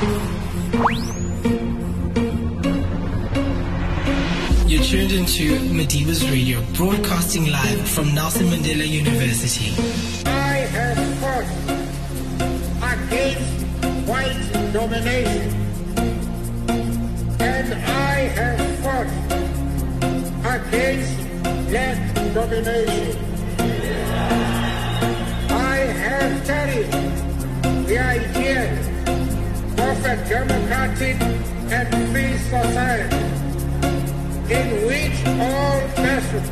You're tuned into Madiba's Radio, broadcasting live from Nelson Mandela University. I have fought against white domination. And I have fought against black domination. A democratic and free society in which all persons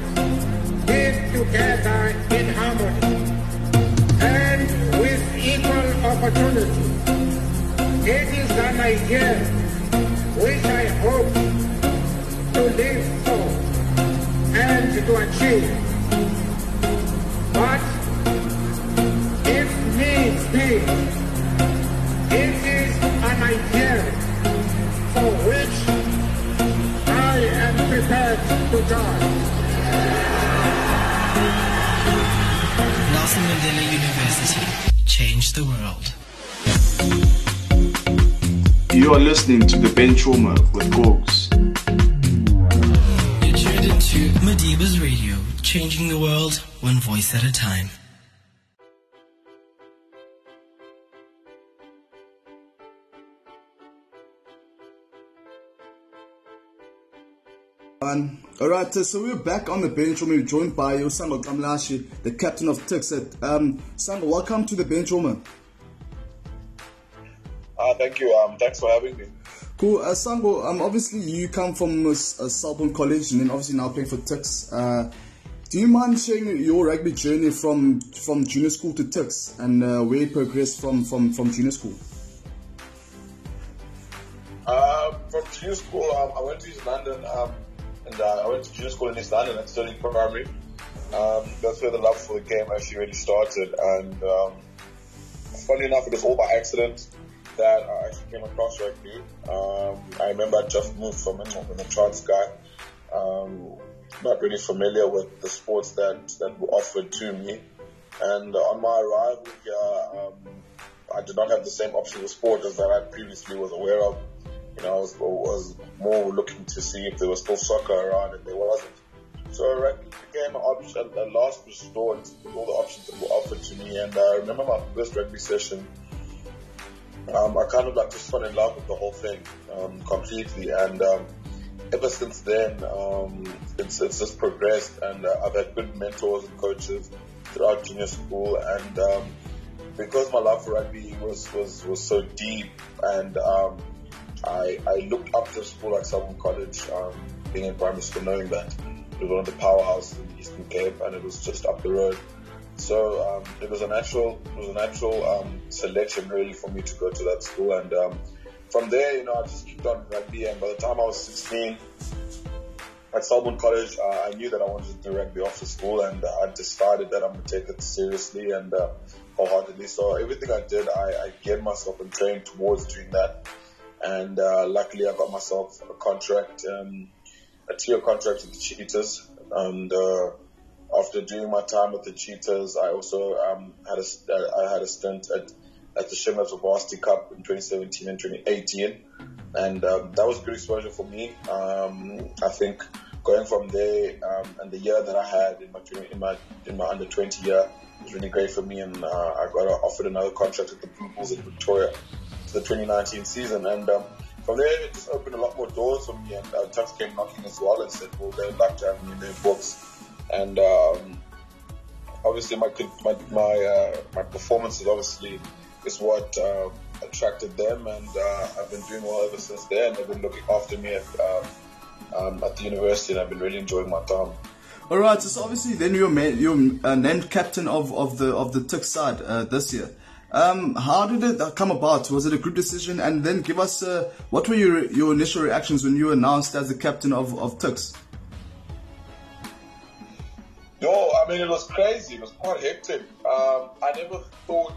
live together in harmony and with equal opportunity. It is an idea which I hope to live for and to achieve. But if needs be, Nelson Mandela University. Change the world. You are listening to The Benchwarmer with Gogs. You're tuned into Madiba's Radio, changing the world one voice at a time. Um, all right, uh, so we're back on the bench room. We're joined by Usango Xamlashe, the captain of Tuxet. Um, Sango, welcome to the bench room. Uh, thank you. Um, thanks for having me. Cool. Uh, Sango, um, obviously you come from uh, Selborne College and then obviously now playing for Tuks. Uh, do you mind sharing your rugby journey from from junior school to Tuks and uh, where you progressed from, from, from junior school? Uh, from junior school, um, I went to East London, um, and uh, I went to junior school in East London at Stirling Primary. Um, that's where the love for the game actually really started. And um, funny enough, it was all by accident that I actually came across rugby. Um, I remember I just moved from England in a Transkei. Um, not really familiar with the sports that, that were offered to me. And on my arrival here, um, I did not have the same options of sport as that I previously was aware of. You know, I was, was more looking to see if there was still soccer around, and there wasn't. So rugby became an option, a last resort with all the options that were offered to me. And I remember my first rugby session. Um, I kind of like just fell in love with the whole thing um, completely, and um, ever since then, it's, it's just progressed, and uh, I've had good mentors and coaches throughout junior school, and um, because my love for rugby was was, was so deep, and um, I, I looked up to a school like Selborne College, um, being in primary school, knowing that was one of the powerhouses in the Eastern Cape, and it was just up the road. So um, it was a natural, it was a natural um, selection really for me to go to that school, and um, from there, you know, I just kept on rugby. And by the time I was 16, at Selborne College, uh, I knew that I wanted to do rugby after school, and uh, I decided that I'm gonna take it seriously and uh, wholeheartedly. So everything I did, I, I geared myself and trained towards doing that. And uh, luckily, I got myself a contract, um, a two-year contract with the Cheetahs. And uh, after doing my time with the Cheetahs, I also um, had a I had a stint at at the Shimlas Varsity Cup in 2017 and 2018, and um, that was a good exposure for me. Um, I think going from there um, and the year that I had in my in my in my under 20 year was really great for me, and uh, I got offered another contract with the Blue Bulls in Pretoria the 2019 season, and um, from there it just opened a lot more doors for me. And uh, Tuks came knocking as well and said, "Well, they'd like to have me in their books," and um, obviously my my my, uh, my performance is obviously is what uh, attracted them, and uh, I've been doing well ever since then. They've been looking after me at, um, um, at the university, and I've been really enjoying my time. All right, so obviously then you're ma- you're uh, named captain of, of the of the Tuks side uh, this year. Um, how did it come about? Was it a group decision? And then give us uh, what were your your initial reactions when you were announced as the captain of of Tuks? No, I mean it was crazy. It was quite hectic. Um, I never thought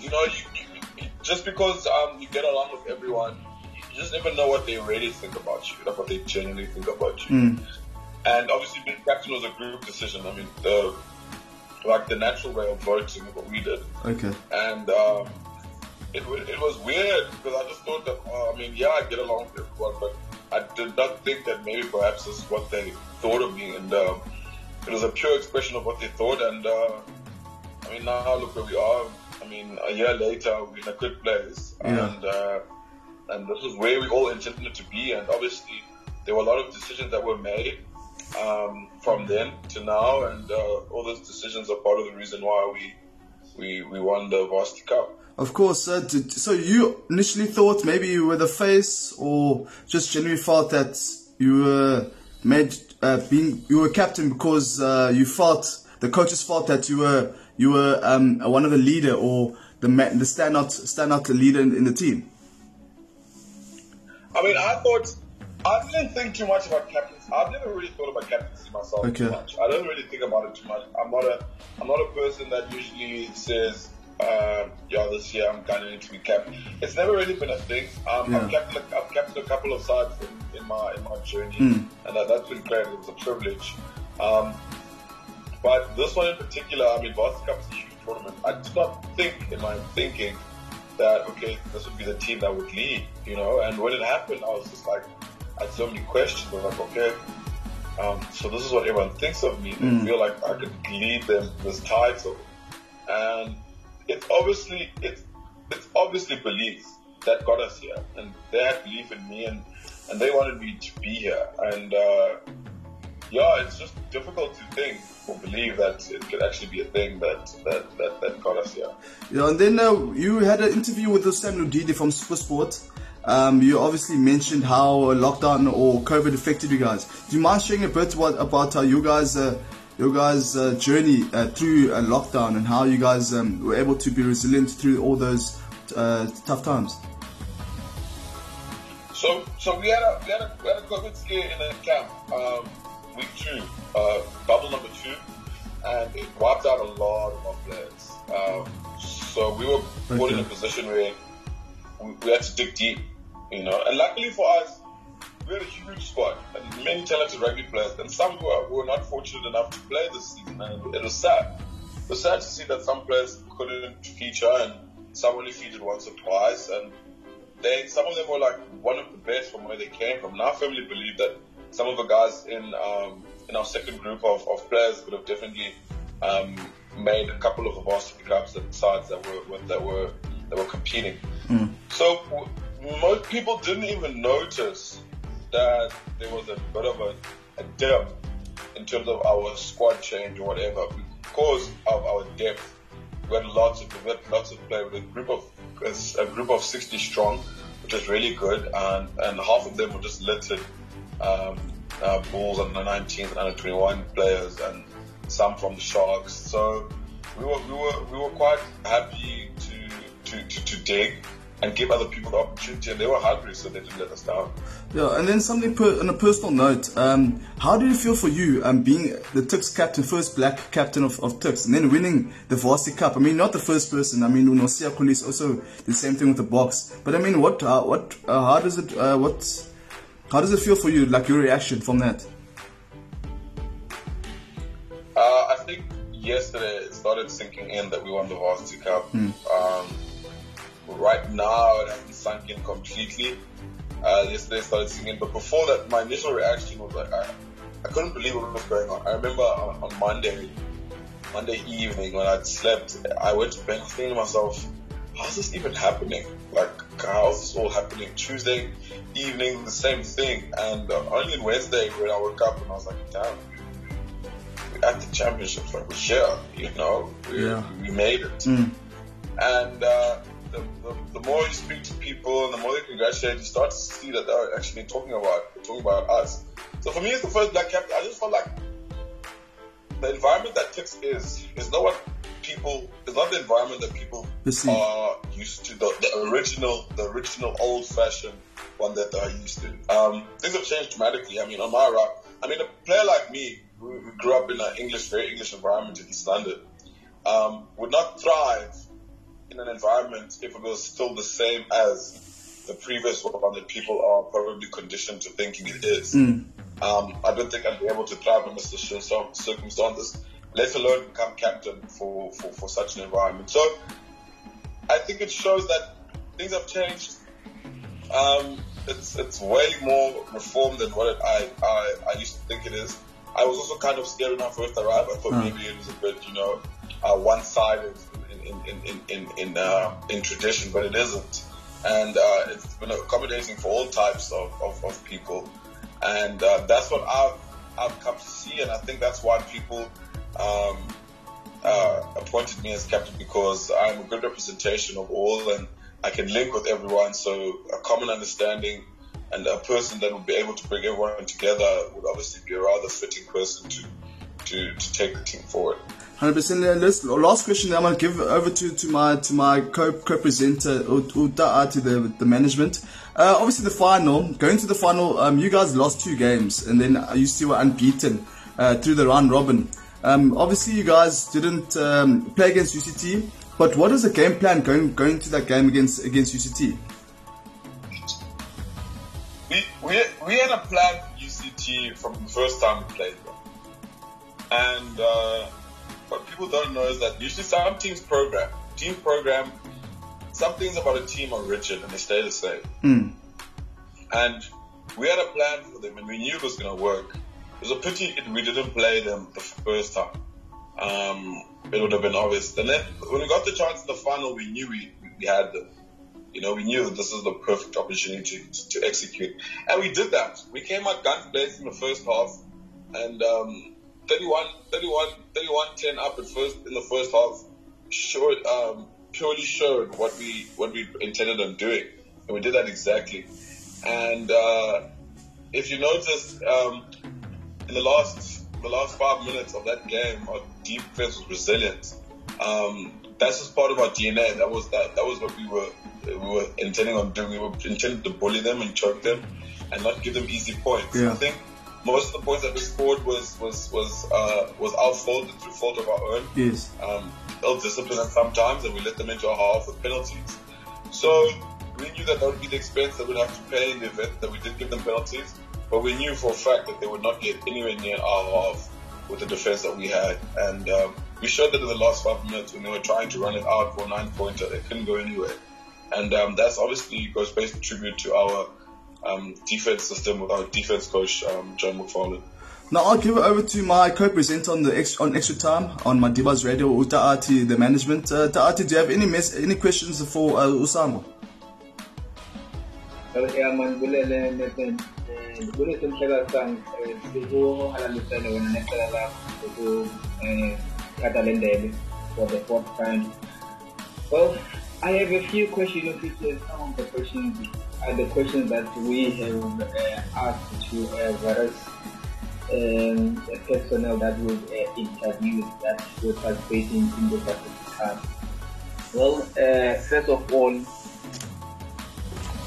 you know, you, you, you, just because um, you get along with everyone, you just never know what they really think about you, like what they genuinely think about you. Mm. And obviously, being captain was a group decision. I mean, the like the natural way of voting what we did. Okay. And um, it, it was weird because I just thought that, uh, I mean, yeah, I get along with everyone, but I did not think that maybe perhaps this is what they thought of me. And um, it was a pure expression of what they thought. And uh, I mean, now look where we are. I mean, a year later, we're in a good place. Yeah. And, uh, and this is where we all intended to be. And obviously, there were a lot of decisions that were made um, from then to now. And uh, all those decisions are part of the reason why we, we, we won the Varsity Cup. Of course. Uh, did, so you initially thought maybe you were the face, or just genuinely felt that you were made uh, being you were captain because uh, you felt the coaches felt that you were you were um, one of the leader or the the standout standout leader in, in the team. I mean, I thought I didn't think too much about captaincy. I've never really thought about captaincy myself Okay. too much. I don't really think about it too much. I'm not a I'm not a person that usually says, uh, "Yeah, this year I'm going to need to be captain." It's never really been a thing. Um, I've Yeah. captained I've captained a couple of sides in, in my in my journey, Mm. and that, that's been great. It was a privilege. Um, but this one in particular, I mean, Varsity Cup is a huge tournament. I did not think in my thinking that okay, this would be the team that would lead, you know. And when it happened, I was just like, had so many questions. I was like, okay, um, so this is what everyone thinks of me. They feel like I could lead them this title, and it's obviously it's it's obviously belief that got us here, and they had belief in me, and and they wanted me to be here, and. Uh, yeah, it's just difficult to think or believe that it could actually be a thing that that that, that got us here. Yeah, and then uh, you had an interview with Sam Ludidi from Supersport. Um, you obviously mentioned how lockdown or COVID affected you guys. Do you mind sharing a bit what, about how you guys, uh, your guys' uh, journey uh, through a lockdown and how you guys um, were able to be resilient through all those uh, tough times? So so we had a we had a, we had a COVID scare in the camp um, week two, uh, bubble number two, and it wiped out a lot of our players. Um, so we were put in a position where we, we had to dig deep, you know. And luckily for us, we had a huge squad and many talented rugby players, and some were, were not fortunate enough to play this season, and it was sad. It was sad to see that some players couldn't feature, and some only featured once or twice, and they some of them were like one of the best from where they came from. And I firmly believe that some of the guys in um, in our second group of, of players would have definitely um, made a couple of the varsity clubs and sides that were that were that were competing. So w- most people didn't even notice that there was a bit of a, a dip in terms of our squad change or whatever because of our depth. We had lots of we had lots of play with a group of a group of 60 strong, which was really good, and and half of them were just littered um, uh, Bulls under 19 and under 21 players, and some from the Sharks. So we were we were we were quite happy to to to, to dig and give other people the opportunity, and they were hungry, so they didn't let us down. Yeah, and then something per, on a personal note, um, how did it feel for you um, being the Tuks captain, first black captain of, of Tuks, and then winning the Varsity Cup? I mean, not the first person. I mean, Unosia Kulis also the same thing with the box. But I mean, what, uh, what, uh, how does it, uh, what, how does it feel for you? Like your reaction from that? Uh, I think yesterday it started sinking in that we won the Varsity Cup. Um, right now it hasn't sunk in completely. Uh, yesterday started sinking but before that, my initial reaction was like, I, I couldn't believe what was going on. I remember on, on Monday, Monday evening when I'd slept, I went to bed thinking to myself, how's this even happening? Like, how's this all happening? Tuesday evening, the same thing. And uh, only Wednesday when I woke up and I was like, damn, at the championships, like we're here, you know, we, Yeah. we made it. And uh, the, the, the more you speak to people and the more they congratulate, you start to see that they're actually talking about talking about us. So for me, it's the first black captain. I just felt like the environment that Tuks is is not what people is not the environment that people are used to. The, the original, the original old fashioned one that they're used to. Um, things have changed dramatically. I mean, on my route, I mean, a player like me who, who grew up in an English, very English environment in East London, um, would not thrive in an environment if it was still the same as the previous one that people are probably conditioned to thinking it is. Um, I don't think I'd be able to thrive under such circumstances, let alone become captain for, for, for such an environment. So I think it shows that things have changed. Um, it's it's way more reformed than what it, I, I I used to think it is. I was also kind of scared when I first arrived. I thought Hmm. maybe it was a bit, you know, uh, one-sided in in in in in uh, in tradition, but it isn't. And uh, it's been accommodating for all types of, of, of people, and uh, that's what I've I've come to see, and I think that's why people um, uh, appointed me as captain because I'm a good representation of all, and I can link with everyone. So a common understanding and a person that would be able to bring everyone together would obviously be a rather fitting person to to, to take the team forward. Hundred percent. Last last question. I'm gonna give over to, to my to my co co presenter Uta to the the management. Uh, obviously the final. Going to the final, um, you guys lost two games, and then you still were unbeaten uh, through the round robin. Um, obviously you guys didn't um, play against UCT, but what is the game plan going going to that game against against UCT? We, we, we had a plan for UCT from the first time we played. And uh, what people don't know is that usually some teams program, team program, some things about a team are rigid and they stay the same. And we had a plan for them and we knew it was going to work. It was a pity it, we didn't play them the first time. Um, it would have been obvious. And then when we got the chance in the final, we knew we, we had them. You know, we knew that this is the perfect opportunity to, to execute. And we did that. We came out guns blazing in the first half and um, 31, 31, 31 10 up at first in the first half showed um, purely showed what we what we intended on doing. And we did that exactly. And uh, if you notice, um, in the last the last five minutes of that game, our defense was resilient. Um, that's just part of our DNA. That was that. That was what we were we were intending on doing. We were intending to bully them and choke them, and not give them easy points. Yeah. I think most of the points that we scored was was was uh, was our fault through fault of our own Yes. um, ill discipline at sometimes, and we let them into our half with penalties. So we knew that that would be the expense that we'd have to pay in the event that we did give them penalties. But we knew for a fact that they would not get anywhere near our half with the defense that we had. And um, we showed that in the last five minutes when they were trying to run it out for a nine pointer, they couldn't go anywhere. And um, that's obviously goes based tribute to our um, defense system with our defense coach, um, John McFarlane. Now I'll give it over to my co-presenter on the ex- on extra time on Madiba's radio, Utaati, the management. Uh, Taati, do you have any mes- any questions for uh, Usamo? ya mandibulele Nathan ndibulise mhleka sang sikuhalalisele wena necala lakho ukuthatha le ndebe for the fourth time well i have a few questions which some of the questions are the questions that we have uh, asked to uh, various um, personnel that we've uh, interviewed that were participating in the Pacific. Well, uh, first of all,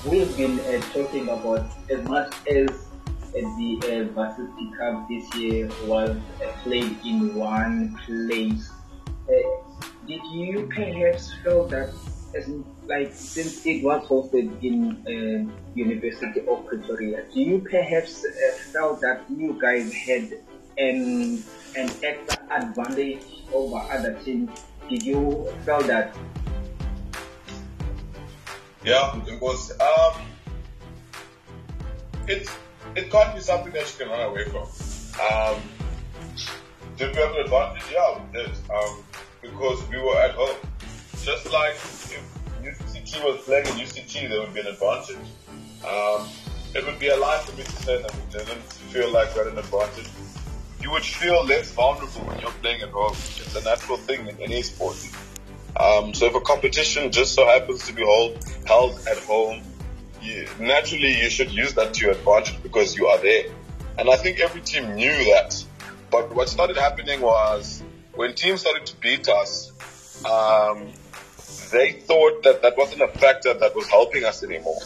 we've been uh, talking about as much as uh, the uh, Varsity Cup this year was played in one place. Did you perhaps feel that, as like, since it was hosted in uh, University of Pretoria, do you perhaps uh, felt that you guys had an an extra advantage over other teams? Did you feel that? Yeah, was. Um, it it can't be something that you can run away from. Um, did we have an advantage? Yeah, we did. Um, because we were at home. Just like if UCT was playing in UCT, there would be an advantage. Um, it would be a lie for me to say that we didn't feel like we had an advantage. You would feel less vulnerable when you're playing at home. It's a natural thing in any sport. Um, so if a competition just so happens to be hold, held at home, you, naturally you should use that to your advantage because you are there. And I think every team knew that. But what started happening was when teams started to beat us, um, they thought that that wasn't a factor that was helping us anymore.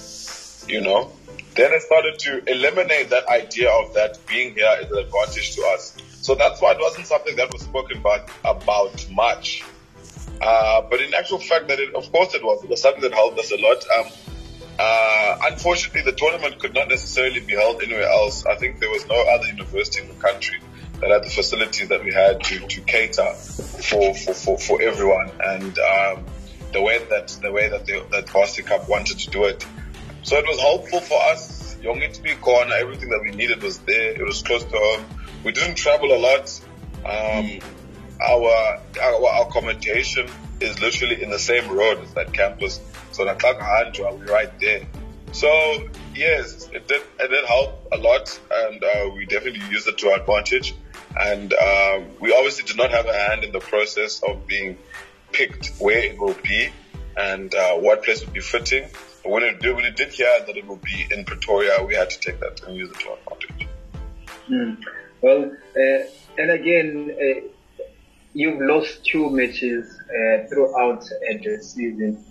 You know? Then it started to eliminate that idea of that being here is an advantage to us. So that's why it wasn't something that was spoken about, about much. Uh, but in actual fact, that it, of course it was. It was something that helped us a lot. Um, uh, unfortunately, the tournament could not necessarily be held anywhere else. I think there was no other university in the country that had the facilities that we had to, to cater for, for, for, for everyone. And um, the way that the way that the that Varsity Cup wanted to do it. So it was helpful for us. Yongi to be gone, everything that we needed was there. It was close to home. We didn't travel a lot. Um, our, our accommodation is literally in the same road as that campus. So Naklaka we're right there. So yes, it did it did help a lot, and uh, we definitely used it to our advantage. And um, we obviously did not have a hand in the process of being picked where it will be and uh, what place would be fitting. But when it, did, when it did hear that it would be in Pretoria, we had to take that and use it to our advantage. Mm. Well, uh, and again, uh, you've lost two matches uh, throughout uh, the season.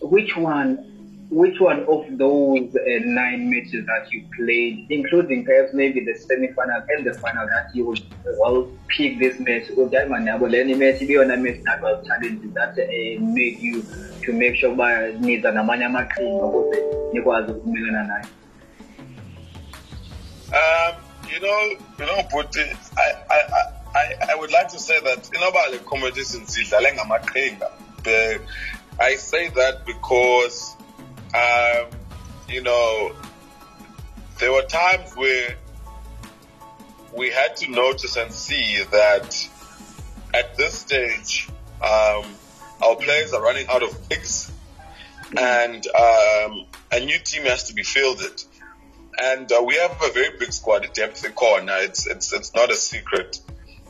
Which one which one of those uh, nine matches that you played, including perhaps maybe the semi-final and the final, that you would well pick this match? any match beyond a match that was challenges that uh, made you to make sure by needs and amanye amaqhinga ukuze nikwazi ukumelana nayo? Um, you know, you know, but I, I, I, I would like to say that about the competition. I say that because um, you know, there were times where we had to notice and see that at this stage, um, our players are running out of picks and um, a new team has to be fielded. And uh, we have a very big squad at depth in corner. It's, it's, it's not a secret.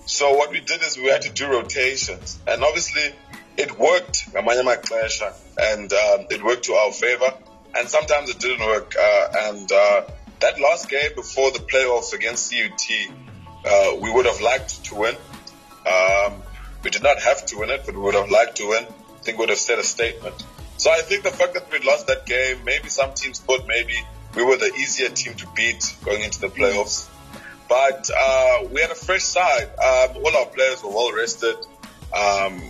So what we did is we had to do rotations. And obviously it worked, and um, it worked to our favor. And sometimes it didn't work. Uh, and uh, that last game before the playoffs against CUT, uh, we would have liked to win. Um, we did not have to win it, but we would have liked to win. I think we would have set a statement. So I think the fact that we lost that game, maybe some teams thought maybe we were the easier team to beat going into the playoffs. But uh, we had a fresh side. Um, all our players were well rested. Um,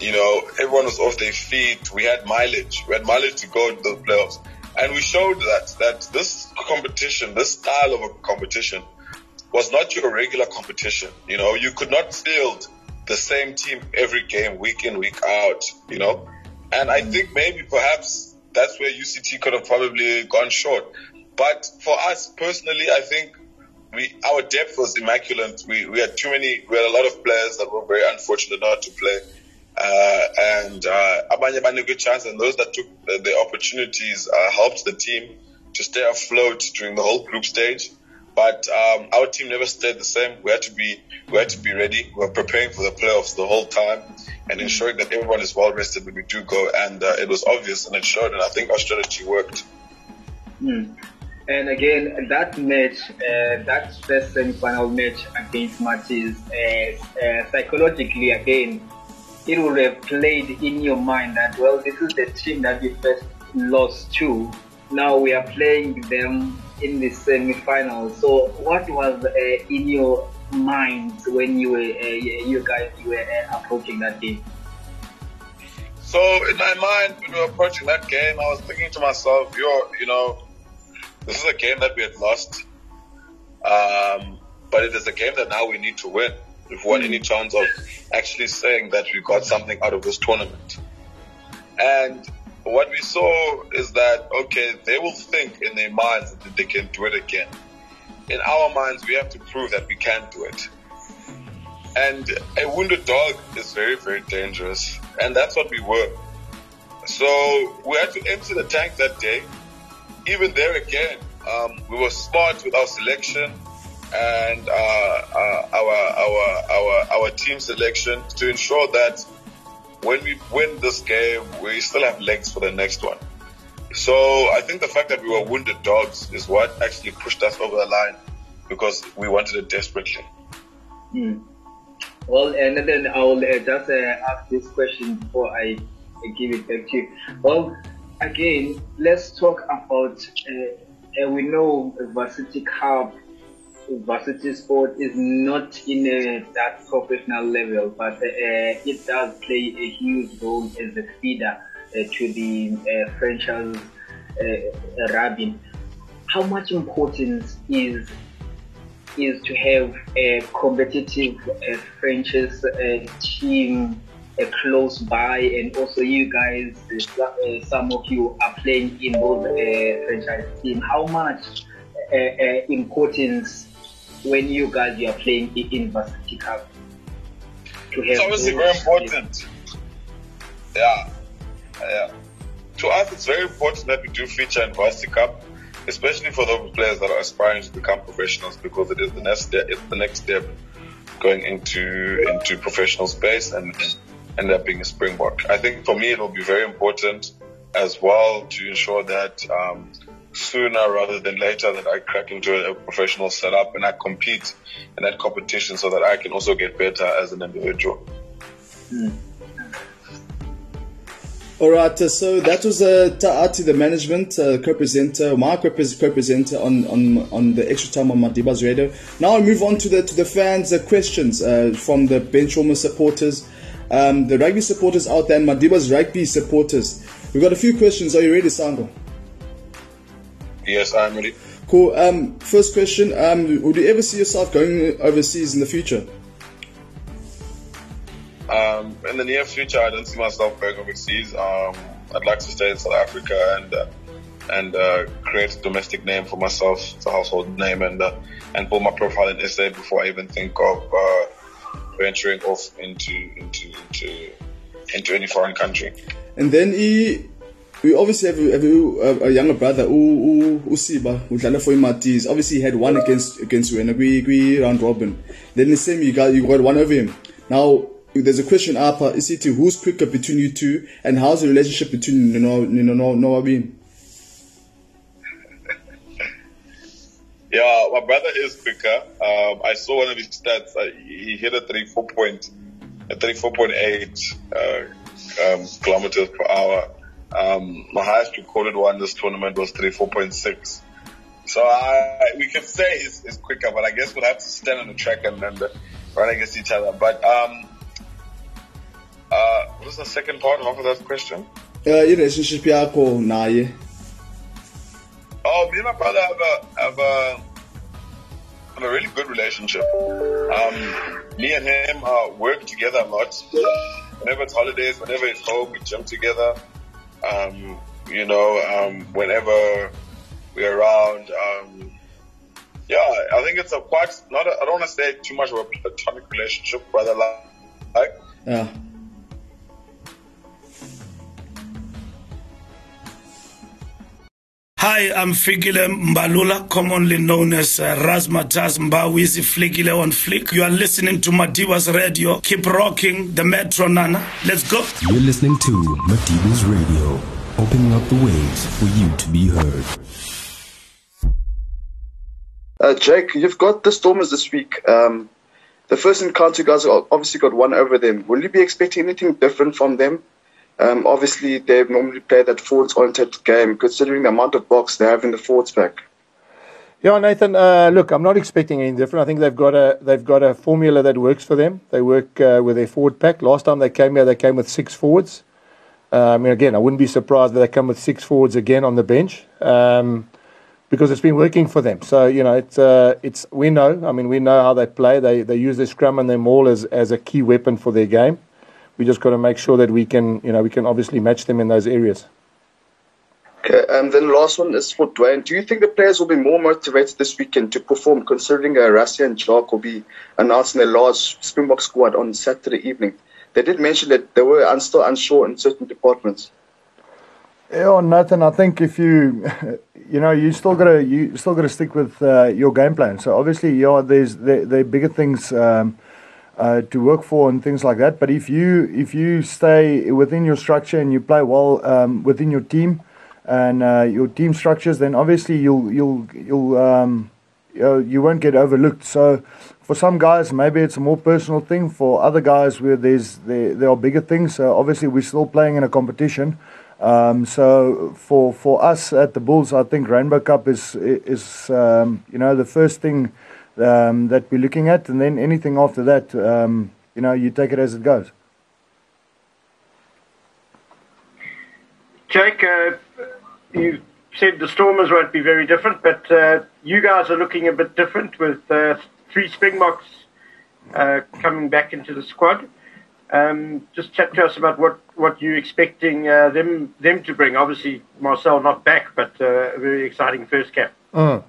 you know, everyone was off their feet. We had mileage. We had mileage to go into the playoffs. And we showed that, that this competition, this style of a competition was not your regular competition. You know, you could not field the same team every game, week in, week out, you know. And I think maybe perhaps that's where UCT could have probably gone short. But for us personally, I think we, our depth was immaculate. We, we had too many, we had a lot of players that were very unfortunate not to play. Uh, and uh, abanye banikwe chance, and those that took the, the opportunities uh, helped the team to stay afloat during the whole group stage. But um, our team never stayed the same. We had to be we had to be ready. We were preparing for the playoffs the whole time and ensuring that everyone is well rested when we do go. And uh, it was obvious and it showed. And I think our strategy worked. Hmm. And again, that match, uh, that first semi-final match against Maties, uh, uh, psychologically again, it would have played in your mind that, well, this is the team that we first lost to. Now we are playing them in the semi-final. So what was uh, in your mind when you were, uh, you guys, you were uh, approaching that game? So in my mind, when we were approaching that game, I was thinking to myself, you're, you know, this is a game that we had lost. Um, but it is a game that now we need to win if we want any chance of actually saying that we got something out of this tournament. And what we saw is that, okay, they will think in their minds that they can do it again. In our minds, we have to prove that we can do it. And a wounded dog is very, very dangerous. And that's what we were. So we had to empty the tank that day. Even there again, um, we were smart with our selection and uh, uh, our our our our team selection to ensure that when we win this game, we still have legs for the next one. So I think the fact that we were wounded dogs is what actually pushed us over the line because we wanted it desperately. Hmm. Well, and then I'll uh, just uh, ask this question before I give it back to you. Well, again, let's talk about. Uh, we know Varsity Cup varsity sport is not in a, that professional level, but uh, it does play a huge role as a feeder uh, to the uh, franchise uh, Rabin. How much importance is is to have a competitive uh, franchise uh, team uh, close by, and also you guys, uh, uh, some of you are playing in both uh, franchise team. How much uh, uh, importance when you guys are playing in Varsity Cup? To have it's obviously very important. Yeah, yeah. To us, it's very important that we do feature in Varsity Cup especially for those players that are aspiring to become professionals because it is the next step, it's the next step going into into professional space and end up being a springboard. I think for me it will be very important as well to ensure that um, sooner rather than later that I crack into a professional setup and I compete in that competition so that I can also get better as an individual. Mm. All right, uh, so that was uh, Ta'ati, the management uh, co-presenter, my co-presenter on, on on the extra time on Madiba's radio. Now I move on to the to the fans' uh, questions uh, from the Benchwarmer supporters, um, the rugby supporters out there, and Madiba's rugby supporters. We've got a few questions. Are you ready, Sango? Yes, I'm ready. Cool. Um, first question: um, Would you ever see yourself going overseas in the future? Um, in the near future, I don't see myself going overseas. Um, I'd like to stay in South Africa and uh, and uh, create a domestic name for myself, it's a household name, and uh, and build my profile in SA before I even think of uh, venturing off into into into into any foreign country. And then he. We obviously have, a, have a, a younger brother, Usiba, udlala for Imatis. Obviously, he had one against against Wena, we round robin. Then the same, you got you got one of him. Now, there's a question up is it who's quicker between you two and how's the relationship between you you know Noah Bean? yeah, my brother is quicker. Um, I saw one of his stats. Uh, he hit a 34 point, a 34.8 uh, um, kilometers per hour. Um, my highest recorded one this tournament was 34.6. So I, we can say he's, he's, quicker, but I guess we'll have to stand on the track and, and uh, run against each other. But um, uh, what was the second part of that question? Uh, relationship yako naye. Oh, me and my brother have a have a have a really good relationship. Um, me and him uh, work together a lot. Whenever it's holidays, whenever it's home, we jump together. Um, you know, um, whenever we're around. Um, yeah, I think it's a quite not. I don't want to say too much of a platonic relationship, rather like. Yeah. Hi, I'm Fikile Mbalula, commonly known as uh, Razmataz Mbawizi Flikile on Flick. You are listening to Madiba's Radio. Keep rocking the Metro Nana. Let's go. You're listening to Madiba's Radio, opening up the ways for you to be heard. Uh, Jake, you've got the Stormers this week. Um, the first encounter, you guys obviously got one over them. Will you be expecting anything different from them? Um, obviously, they normally play that forwards-oriented game, considering the amount of Boks they have in the forwards pack. Yeah, Nathan. Uh, look, I'm not expecting anything different. I think they've got a they've got a formula that works for them. They work uh, with their forward pack. Last time they came here, they came with six forwards. Uh, I mean, again, I wouldn't be surprised that they come with six forwards again on the bench um, because it's been working for them. So you know, it's uh, it's we know. I mean, we know how they play. They they use their scrum and their maul as as a key weapon for their game we just got to make sure that we can, you know, we can obviously match them in those areas. Okay, and then the last one is for Dwayne. Do you think the players will be more motivated this weekend to perform, considering uh, Rassie and Jock will be announcing their large Springbok squad on Saturday evening? They did mention that they were un- still unsure in certain departments. Yeah, Nathan. I think if you, you know, you still gotta you still gotta stick with uh, your game plan. So obviously, yeah, there's there, there are bigger things. Um, uh, to work for and things like that. But if you if you stay within your structure and you play well um, within your team and uh, your team structures, then obviously you'll you'll you'll um, you, know, you won't get overlooked. So for some guys, maybe it's a more personal thing. For other guys, where there's there, there are bigger things. So obviously we're still playing in a competition. Um, so for for us at the Bulls, I think Rainbow Cup is is um, you know the first thing um, that we're looking at, and then anything after that, um, you know, you take it as it goes. Jake, uh, you said the Stormers won't be very different, but uh, you guys are looking a bit different with uh, three Springboks uh, coming back into the squad. Um, just chat to us about what, what you're expecting uh, them them to bring. Obviously, Marcel not back, but uh, a very exciting first cap. Mm.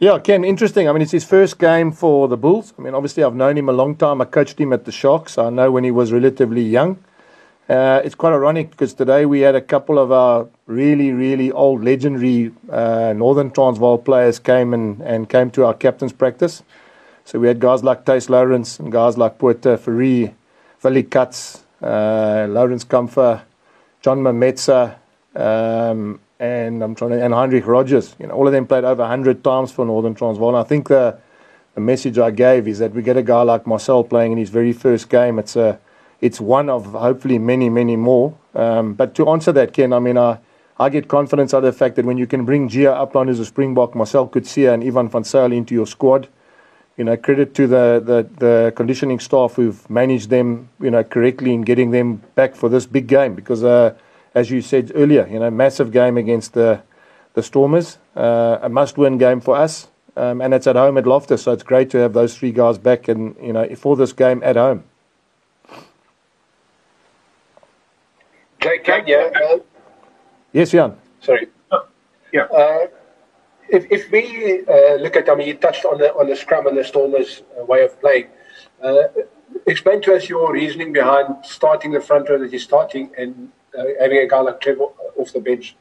Yeah, Ken, interesting. I mean, it's his first game for the Bulls. I mean, obviously, I've known him a long time. I coached him at the Sharks. I know when he was relatively young. Uh, it's quite ironic because today we had a couple of our really, really old, legendary uh, Northern Transvaal players came and, and came to our captain's practice. So we had guys like Tace Lawrence and guys like Puerta Ferri, Willie Kahts, uh, Lawrence Comfer, John Mametsa, um, and I'm trying to, and Heinrich Rodgers. You know, all of them played over 100 times for Northern Transvaal. And I think the, the message I gave is that we get a guy like Marcel playing in his very first game. It's a, it's one of hopefully many, many more. Um, but to answer that, Ken, I mean, I, I get confidence out of the fact that when you can bring Gio Aplon as a Springbok, Marcel Coetzee and Ivan van Zyl into your squad, you know, credit to the, the, the conditioning staff who've managed them, you know, correctly in getting them back for this big game because uh, – as you said earlier, you know, massive game against the the Stormers, uh, a must-win game for us, um, and it's at home at Loftus, so it's great to have those three guys back and you know for this game at home. Jake, yeah. Uh, yes, Jan. Sorry. Yeah. Uh, if if we uh, look at, I mean, you touched on the on the scrum and the Stormers' uh, way of playing. Uh, explain to us your reasoning behind starting the front row that you're starting and having a guy like Trevor off the bench?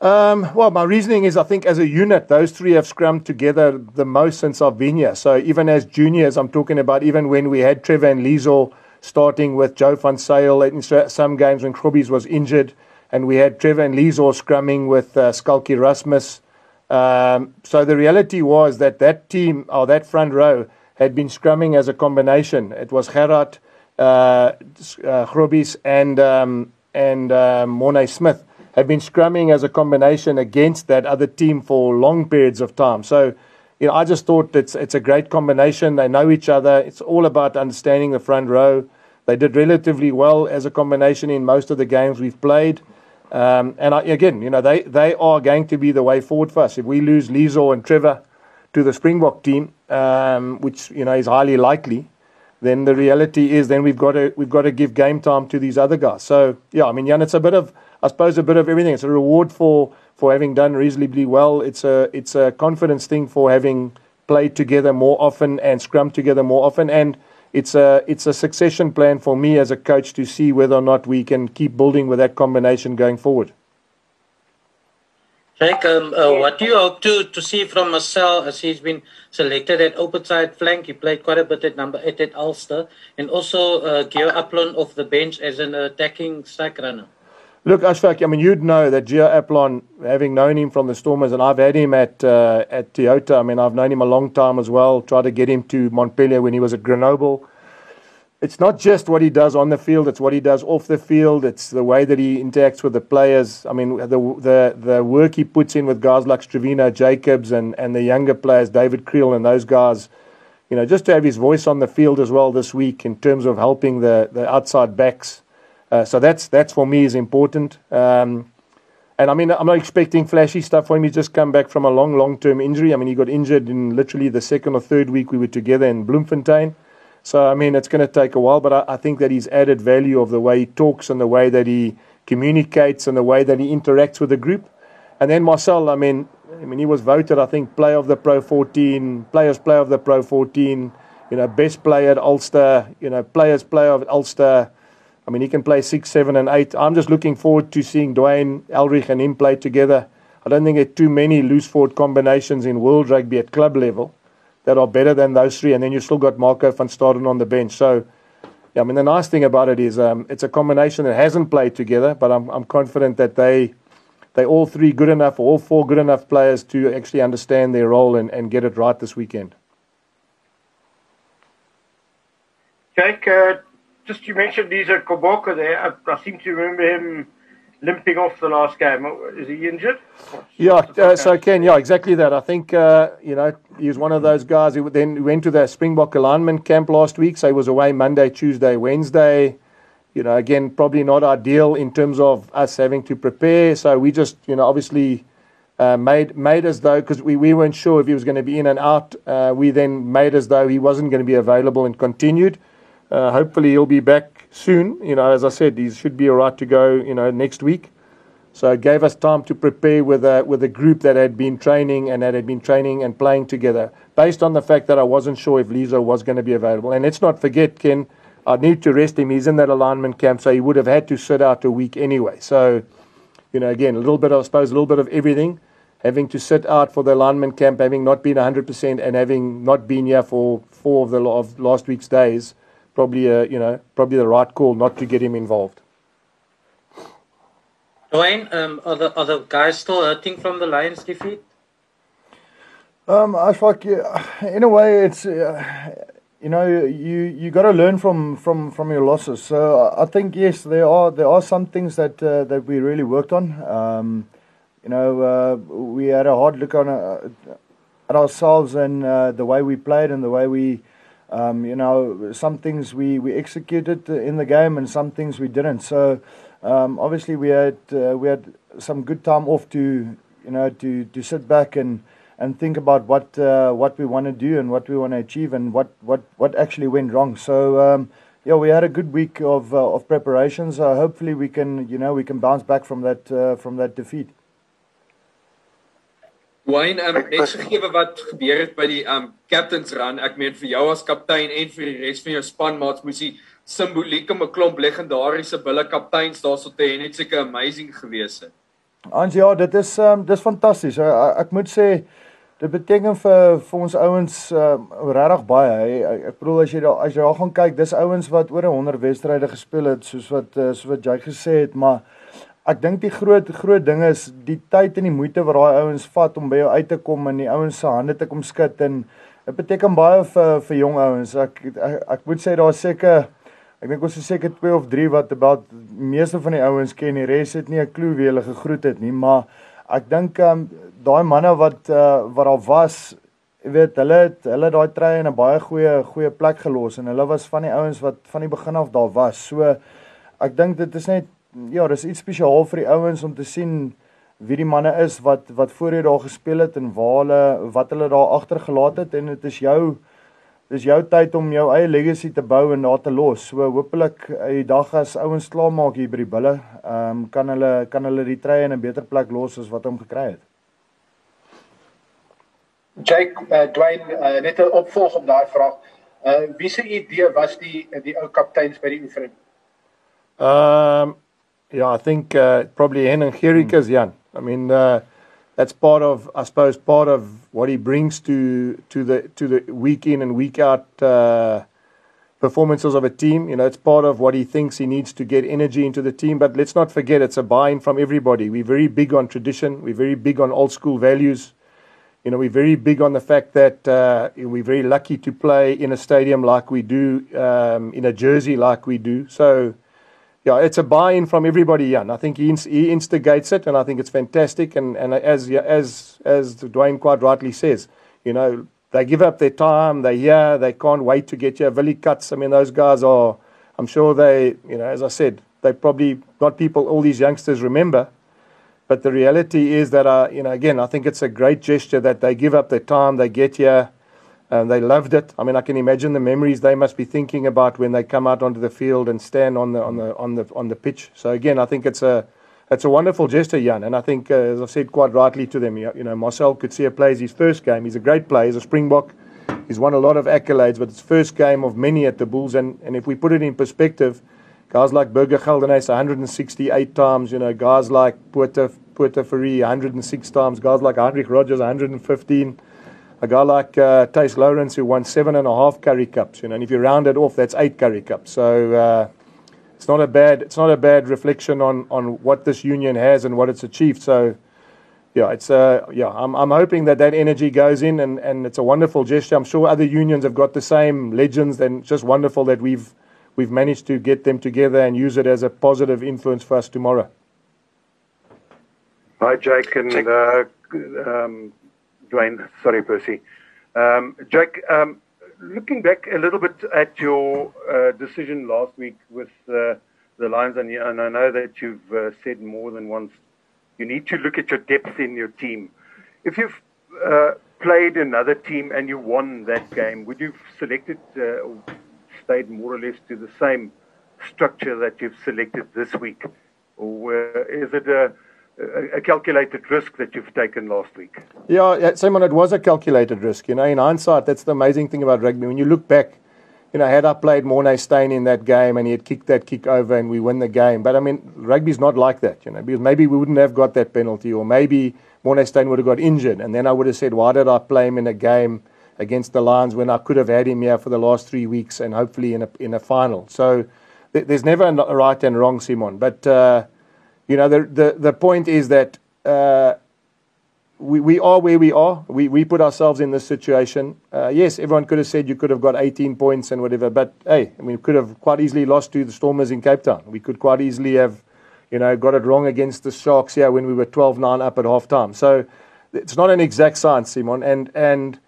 Um, well, my reasoning is I think as a unit, those three have scrummed together the most since I've been here. So even as juniors, I'm talking about even when we had Trevor and Lizo starting with Joe Zyl in some games when Krobbies was injured, and we had Trevor and Lizo scrumming with uh, Skalky Rasmus. Um, so the reality was that that team, or that front row, had been scrumming as a combination. It was Gerard, uh, uh and um, and uh, Mornay Smith have been scrumming as a combination against that other team for long periods of time. So, you know, I just thought it's it's a great combination. They know each other. It's all about understanding the front row. They did relatively well as a combination in most of the games we've played. Um, and I, again, you know, they, they are going to be the way forward for us. If we lose Lizo and Trevor to the Springbok team, um, which you know is highly likely, then the reality is then we've got to we've got to give game time to these other guys. So yeah, I mean, Jan, it's a bit of I suppose a bit of everything. It's a reward for for having done reasonably well. It's a it's a confidence thing for having played together more often and scrum together more often, and it's a it's a succession plan for me as a coach to see whether or not we can keep building with that combination going forward. Jake, um, uh, what do you hope to, to see from Marcel as he's been selected at open side flank? He played quite a bit at number eight at Ulster, and also uh, Gio Aplon off the bench as an attacking strike runner. Look, Ashfaq, I mean, you'd know that Gio Aplon, having known him from the Stormers, and I've had him at uh, at Toyota. I mean, I've known him a long time as well. Tried to get him to Montpellier when he was at Grenoble it's not just what he does on the field; it's what he does off the field. It's the way that he interacts with the players. I mean, the the the work he puts in with guys like Stravino Jacobs and and the younger players, David Kriel, and those guys. You know, just to have his voice on the field as well this week in terms of helping the the outside backs. Uh, so that's that's for me is important. Um, and I mean, I'm not expecting flashy stuff for him. He's just come back from a long, long term injury. I mean, he got injured in literally the second or third week we were together in Bloemfontein. So, I mean, it's going to take a while, but I, I, think that he's added value of the way he talks and the way that he communicates and the way that he interacts with the group. And then Marcel, I mean, I mean, he was voted, I think, player of the Pro 14, players player of the Pro 14, you know, best player at Ulster, you know, players player of Ulster. I mean, he can play six, seven, and eight. I'm just looking forward to seeing Dwayne, Elrigh, and him play together. I don't think there are too many loose forward combinations in world rugby at club level that are better than those three, and then you've still got Marco van Staden on the bench. So, yeah, I mean, the nice thing about it is um, it's a combination that hasn't played together, but I'm, I'm confident that they they all three good enough, all four good enough players to actually understand their role and, and get it right this weekend. Jake, uh, just you mentioned Lizo Gqoboka there. I, I seem to remember him limping off the last game. Is he injured? Yeah, uh, so Ken, yeah, exactly that. I think uh, you know he was one of those guys who then went to the Springbok alignment camp last week. So he was away Monday, Tuesday, Wednesday. You know, again, probably not ideal in terms of us having to prepare. So we just, you know, obviously. Uh, made made as though because we, we weren't sure if he was going to be in and out. Uh, we then made as though he wasn't going to be available and continued. Uh, hopefully, he'll be back soon. You know, as I said, he should be all right to go. You know, next week. So it gave us time to prepare with a with a group that had been training and that had been training and playing together, based on the fact that I wasn't sure if Lizo was going to be available. And let's not forget, Ken, I need to rest him. He's in that alignment camp, so he would have had to sit out a week anyway. So, you know, again, a little bit, of, I suppose, a little bit of everything. Having to sit out for the alignment camp, having not been 100%, and having not been here for four of the of last week's days, probably, uh, you know, probably the right call not to get him involved. Dwayne, um, are the are the guys still hurting from the Lions defeat? Um, I like in a way, it's uh, you know you you got to learn from from from your losses. So I think yes, there are there are some things that uh, that we really worked on. Um, you know, uh, we had a hard look on uh, at ourselves and uh, the way we played and the way we. Um, you know, some things we, we executed in the game and some things we didn't. So, um, obviously, we had uh, we had some good time off to you know to, to sit back and, and think about what uh, what we want to do and what we want to achieve and what, what, what actually went wrong. So um, yeah, we had a good week of uh, of preparations. Uh, hopefully, we can you know we can bounce back from that uh, from that defeat. Wayne, um, net gegee wat gebeur het by die um captain's run. Ek meen vir jou as kaptein en vir die res van jou spanmaats moes jy simboliek om 'n klomp legendariese bulle kapteins daarso te hê net seker amazing gewees het. Ons ja, dit is um dis fantasties. Ek, ek moet sê dit beteken vir vir ons ouens um regtig baie. Ek, ek bedoel as jy daar as jy daar gaan kyk, dis ouens wat oor 100 wedstryde gespeel het soos wat uh, soos wat jy gesê het, maar ek dink die groot groot ding is die tyd en die moeite wat daai ouens vat om by jou uit te kom en die ouens se hande te kom skud en dit beteken baie vir vir jong ouens. Ek, ek ek moet sê daar seker ek dink ons is seker 2 of 3 wat about meeste van die ouens ken. Die res het nie 'n klou wie hulle gegroet het nie, maar ek dink um, daai manne wat uh, wat daar was Jy weet hulle het hulle daai trein in 'n baie goeie goeie plek gelos en hulle was van die ouens wat van die begin af daar was. So ek dink dit is net ja, dis iets spesiaal vir die ouens om te sien wie die manne is wat wat voorheen daar gespeel het en waar hulle wat hulle daar agtergelaat het en dit is jou dis jou tyd om jou eie legacy te bou en daar te los. So hopelik die dag as ouens klaar maak hier by die bulle, ehm um, kan hulle kan hulle die treë in 'n beter plek los as wat hom gekry het. Jake uh, Dwayne uh, net 'n opvolg op daai vraag. Uh wie se idee was die die ou kapteins by die oefening? Ehm um, Yeah, I think uh, probably Henning Gericke's mm. Jan. I mean, uh, that's part of, I suppose, part of what he brings to to the to the week in and week out uh, performances of a team. You know, it's part of what he thinks he needs to get energy into the team. But let's not forget, it's a buy-in from everybody. We're very big on tradition. We're very big on old school values. You know, we're very big on the fact that uh, we're very lucky to play in a stadium like we do, um, in a jersey like we do. So yeah, it's a buy-in from everybody, Jan. I think he, he instigates it, and I think it's fantastic. And, and as as as Dwayne quite rightly says, you know, they give up their time. They're here. They can't wait to get here. Willie Kahts. I mean, those guys are. I'm sure they, you know, as I said, they probably not people all these youngsters remember. But the reality is that, uh, you know, again, I think it's a great gesture that they give up their time. They get here and they loved it. I mean, I can imagine the memories they must be thinking about when they come out onto the field and stand on the on the on the on the pitch. So again, I think it's a it's a wonderful gesture, Jan, and I think, uh, as I've said quite rightly to them, you know, Marcel Coetzee plays his first game. He's a great player. He's a Springbok. He's won a lot of accolades, but it's first game of many at the Bulls. And, and if we put it in perspective, guys like Burger Geldenhuys 168 times, you know, guys like Puerto Puerto Ferry 106 times, guys like Heinrich Rodgers 115 a guy like uh, Tace Lawrence who won seven and a half Currie Cups, you know, and if you round it off, that's eight Currie Cups. So uh, it's not a bad it's not a bad reflection on on what this union has and what it's achieved. So yeah, it's uh, yeah, I'm I'm hoping that that energy goes in and and it's a wonderful gesture. I'm sure other unions have got the same legends, and it's just wonderful that we've we've managed to get them together and use it as a positive influence for us tomorrow. Hi, Jake and uh, um, Dwayne. Sorry, Percy. Um, Jack, um, looking back a little bit at your uh, decision last week with uh, the Lions, and, and, I know that you've uh, said more than once, you need to look at your depth in your team. If you've uh, played another team and you won that game, would you have selected uh, stayed more or less to the same structure that you've selected this week? Or uh, is it a, a, calculated risk that you've taken last week? Yeah, Simon, it was a calculated risk. You know, in hindsight, that's the amazing thing about rugby. When you look back, you know, had I played Morné Steyn in that game and he had kicked that kick over and we win the game. But I mean, rugby's not like that, you know, because maybe we wouldn't have got that penalty or maybe Morné Steyn would have got injured. And then I would have said, why did I play him in a game against the Lions when I could have had him here for the last three weeks and hopefully in a, in a final? So th- there's never a right and wrong, Simon. But, uh, you know, the, the, the point is that. Uh, we, we are where we are. We, we put ourselves in this situation. Uh, yes, everyone could have said you could have got 18 points and whatever, but hey, I mean, we could have quite easily lost to the Stormers in Cape Town. We could quite easily have, you know, got it wrong against the Sharks here when we were 12-9 up at half time. So it's not an exact science, Simon, and and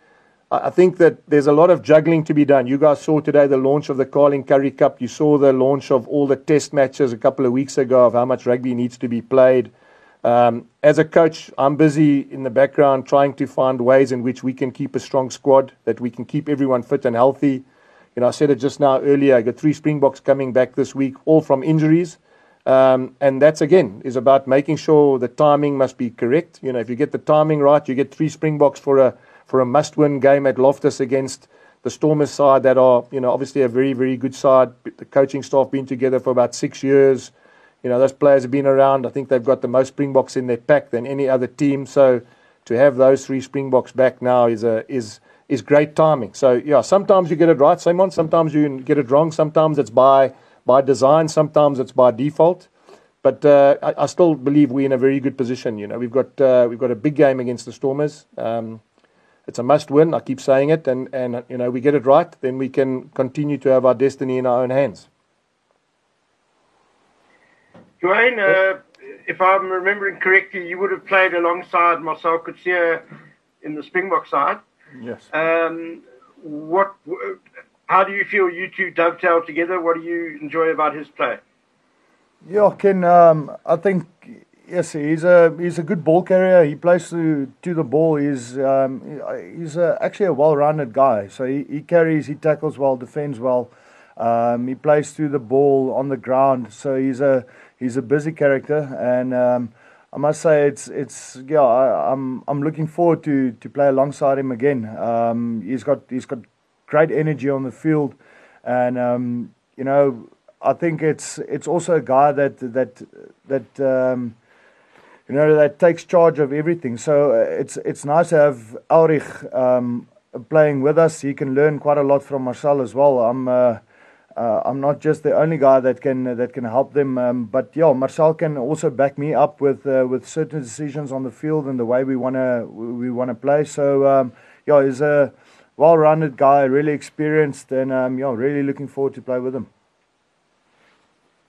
I think that there's a lot of juggling to be done. You guys saw today the launch of the Carling Currie Cup. You saw the launch of all the test matches a couple of weeks ago of how much rugby needs to be played. Um, as a coach, I'm busy in the background trying to find ways in which we can keep a strong squad, that we can keep everyone fit and healthy. You know, I said it just now earlier. I got three Springboks coming back this week, all from injuries. Um, and that's again is about making sure the timing must be correct. You know, if you get the timing right, you get three Springboks for a for a must-win game at Loftus against the Stormers side that are, you know, obviously a very very good side. The coaching staff been together for about six years. You know, those players have been around. I think they've got the most Springboks in their pack than any other team. So to have those three Springboks back now is a is is great timing. So yeah, sometimes you get it right, Simon. Sometimes you get it wrong. Sometimes it's by by design. Sometimes it's by default. But uh, I, I, still believe we're in a very good position. You know, we've got uh, we've got a big game against the Stormers. Um, it's a must win. I keep saying it, and and you know we get it right, then we can continue to have our destiny in our own hands. Dwayne, uh, if I'm remembering correctly, you would have played alongside Marcel Coetzee in the Springbok side. Yes. Um, what? How do you feel you two dovetail together? What do you enjoy about his play? Yeah, Ken. Um, I think yes, he's a he's a good ball carrier. He plays to to the ball. He's um, he's a, actually a well-rounded guy. So he, he carries, he tackles well, defends well. Um, he plays through the ball on the ground. So he's a he's a busy character, and um, I must say it's it's yeah I, am I'm, I'm looking forward to to play alongside him again. Um, he's got he's got great energy on the field, and um, you know I think it's it's also a guy that that that um, you know that takes charge of everything. So uh, it's it's nice to have Elrigh um, playing with us. He can learn quite a lot from Marcel as well. I'm. Uh, uh, I'm not just the only guy that can uh, that can help them, um, but yeah, Marcel can also back me up with uh, with certain decisions on the field and the way we wanna we wanna play. So um, yeah, he's a well-rounded guy, really experienced, and um, yeah, really looking forward to play with him.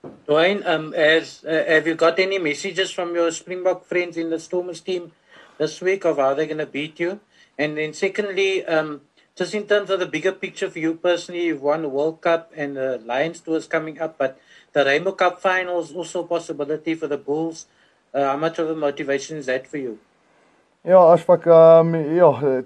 Dwayne, um, as uh, have you got any messages from your Springbok friends in the Stormers team this week of how they're going to beat you? And then secondly, um, just in terms of the bigger picture for you personally, you've won the World Cup and the Lions Tour is coming up, but the Rainbow Cup final is also a possibility for the Bulls. Uh, how much of a motivation is that for you? Yeah, Ashfaq, um, yeah,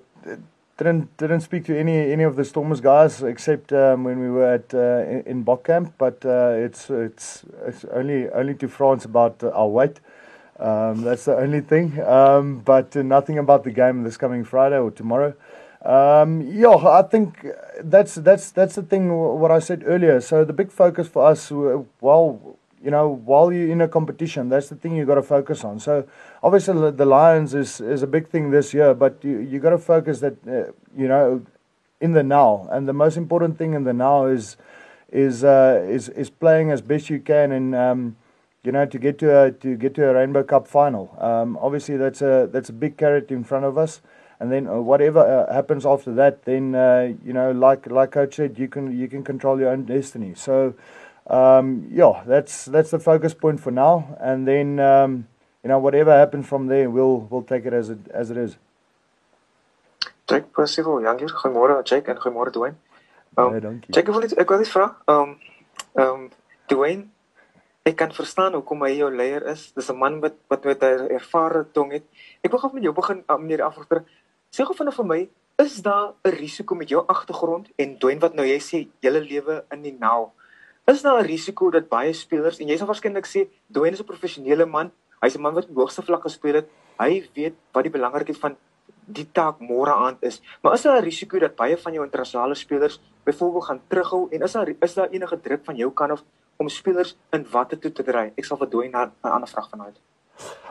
didn't didn't speak to any any of the Stormers guys except um, when we were at uh, in, Bok camp, but uh, it's it's it's only only to France about our weight. Um, that's the only thing, um, but nothing about the game this coming Friday or tomorrow. Um, yeah, I think that's that's that's the thing. What I said earlier. So the big focus for us, while you know, while you're in a competition, that's the thing you got to focus on. So obviously the Lions is is a big thing this year, but you you got to focus that uh, you know in the now, and the most important thing in the now is is uh, is is playing as best you can and. Um, you know, to get to a to get to a Rainbow Cup final. Um, obviously, that's a that's a big carrot in front of us and then uh, whatever uh, happens after that, then uh, you know, like like coach said, you can you can control your own destiny. So, um, yeah, that's that's the focus point for now, and then um, you know, whatever happens from there, we'll we'll take it as it as it is. Jake Percival, Jangier, goeiemôre Jake en goeiemôre Dwayne. Um, ja, Jake, ek wil net ek wil net vra, ehm um, ehm um, Dwayne Ek kan verstaan hoekom hy jou leier is. Dis 'n man wat wat met 'n ervare tong het. Ek wil gou met jou begin, uh, meneer Afroter. Sê gou vinnig vir my, is daar 'n risiko met jou agtergrond en doen wat nou jy sê hele lewe in die nou. Is daar 'n risiko dat baie spelers en jy sal waarskynlik sê Dwayne is 'n professionele man, hy's 'n man wat op hoogste vlak gespeel het. Hy weet wat die belangrikheid van die taak môre aand is. Maar is daar 'n risiko dat baie van jou internasionale spelers byvoorbeeld gaan terughou en is daar is daar enige druk van jou kant af om spelers in watte toe te dry? Ek sal vir Dwayne 'n ander vraag vanaand.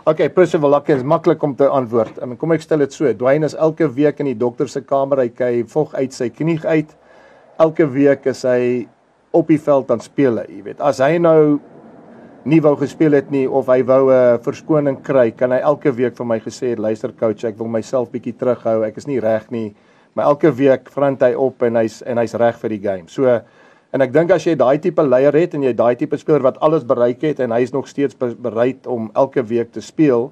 Okay, Percival Lakke is maklik om te antwoord. I mean, kom ek stel dit so. Dwayne is elke week in die dokter se kamer, hy kyk vog uit sy knie uit. Elke week is hy op die veld aan speel, jy weet. As hy nou nie wou gespeel het nie of hy wou 'n verskoning kry, kan hy elke week vir my gesê "Luister coach, ek wil myself bietjie terughou. Ek is nie reg nie." Maar elke week vrant hy op en hy's en hy's reg vir die game. So En ek dink as jy daai tipe leier het en jy daai tipe speler wat alles bereik het en hy is nog steeds bereid om elke week te speel,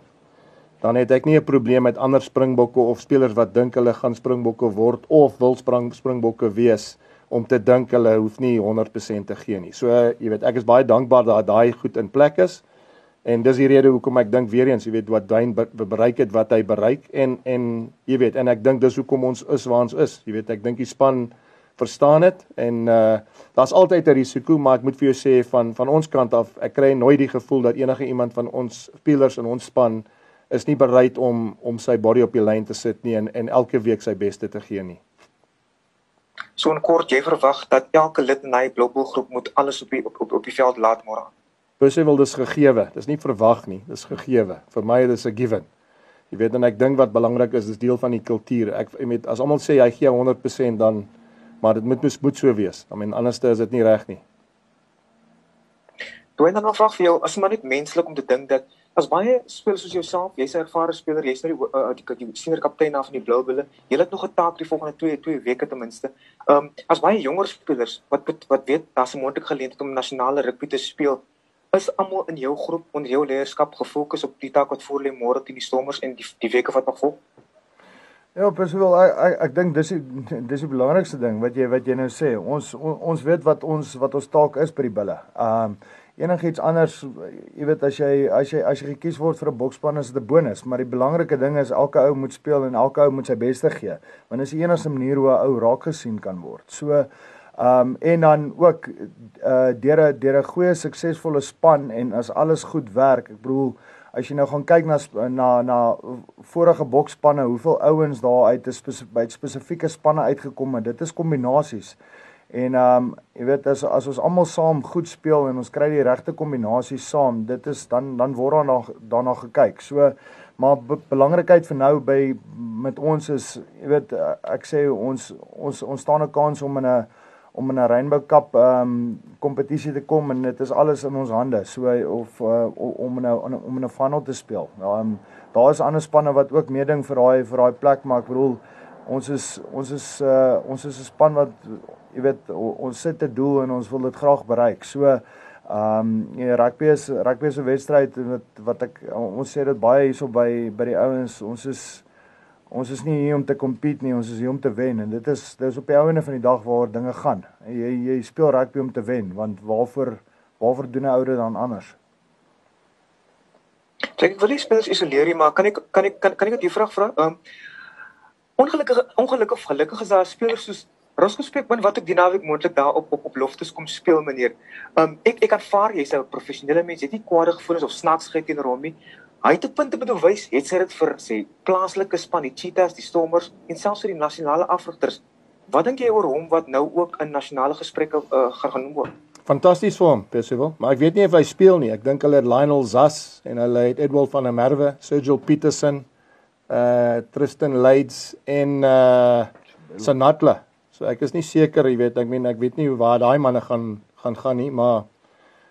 dan het ek nie 'n probleem met ander springbokke of spelers wat dink hulle gaan springbokke word of wil spring springbokke wees om te dink hulle hoef nie 100% te gee nie. So jy weet, ek is baie dankbaar dat daai goed in plek is. En dis die rede hoekom ek dink weer eens, jy weet wat Dwayne bereik het wat hy bereik en en jy weet en ek dink dis hoekom ons is waar ons is. Jy weet, ek dink die span verstaan dit en uh daar's altyd 'n risiko maar ek moet vir jou sê van van ons kant af ek kry nooit die gevoel dat enige iemand van ons spelers in ons span is nie bereid om om sy body op die lyn te sit nie en en elke week sy beste te gee nie. So in kort jy verwag dat elke lid in hy Blobbel groep moet alles op die op op, op die veld laat môre. Dis wil dis gegeewe. Dis nie verwag nie, dis gegeewe. Vir my is dit 'n given. Jy weet en ek dink wat belangrik is, dis deel van die kultuur. Ek met as almal sê hy gee 100% dan maar dit moet moet so wees. I mean anderste is dit nie reg nie. Toe en dan nog vraag vir jou, as maar net menslik om te dink dat as baie spelers soos jouself, jy's 'n ervare speler, jy's nou die uh, die, die, die senior kaptein af van die Blue Bulls, jy het nog 'n taak die volgende 2 2 weke ten minste. Ehm um, as baie jonger spelers wat wat weet daar's 'n moontlike geleentheid om nasionale rugby te speel, is almal in jou groep onder jou leierskap gefokus op die taak wat voor lê môre teen die Stormers en die die weke wat nog volg. Ja, persoonlik ek ek, ek dink dis die dis die belangrikste ding wat jy wat jy nou sê. Ons on, ons weet wat ons wat ons taak is by die bulle. Um enigiets anders, jy weet as jy as jy as jy gekies word vir 'n boksspan is dit 'n bonus, maar die belangrike ding is elke ou moet speel en elke ou moet sy beste gee. Want dis die enigste manier hoe 'n ou raak gesien kan word. So um en dan ook uh deur 'n deur 'n goeie suksesvolle span en as alles goed werk, ek bedoel as jy nou gaan kyk na na na vorige boksspanne, hoeveel ouens daar uit 'n spesifieke spanne uitgekom het. Dit is kombinasies. En ehm um, jy weet as as ons almal saam goed speel en ons kry die regte kombinasies saam, dit is dan dan word daarna daarna gekyk. So maar be belangrikheid vir nou by met ons is jy weet ek sê ons ons ons staan 'n kans om in 'n om in 'n Rainbow Cup ehm um, kompetisie te kom en dit is alles in ons hande. So of uh, om in 'n om in 'n final te speel. Ehm um, daar is ander spanne wat ook meeding vir daai vir daai plek, maar ek bedoel ons is ons is uh, ons is 'n span wat jy weet ons sit 'n doel en ons wil dit graag bereik. So ehm um, ja, rugby is rugby is 'n wedstryd wat wat ek ons sê dit baie hierso by by die ouens. Ons is ons is nie hier om te compete nie, ons is hier om te wen en dit is dis op die ouene van die dag waar dinge gaan. Jy jy speel rugby om te wen, want waarvoor waarvoor doen 'n ouer dan anders? Ek wil nie spelers isoleer nie, maar kan ek kan ek kan, kan ek die vraag vra? Ehm um, ongelukkig ongelukkig gelukkig is daar spelers soos Roscoe Speckman wat ek die naweek moontlik daar op op op loftes kom speel meneer. Um, ek ek aanvaar jy's 'n professionele mens, jy het nie kwade gevoelens of snaaksheid teenoor hom nie. Hy het 'n punt te bewys, het sy dit vir sê plaaslike span, die Cheetahs, die Stormers en selfs vir die nasionale afrigters. Wat dink jy oor hom wat nou ook in nasionale gesprekke uh, genoem word? Fantasties vir hom, Percival, maar ek weet nie of hy speel nie. Ek dink hulle het Lionel Zas en hulle het Edward van der Merwe, Sergio Petersen, uh Tristan Leyds en uh Sanatla. So ek is nie seker, jy weet, ek meen ek weet nie waar daai manne gaan gaan gaan nie, maar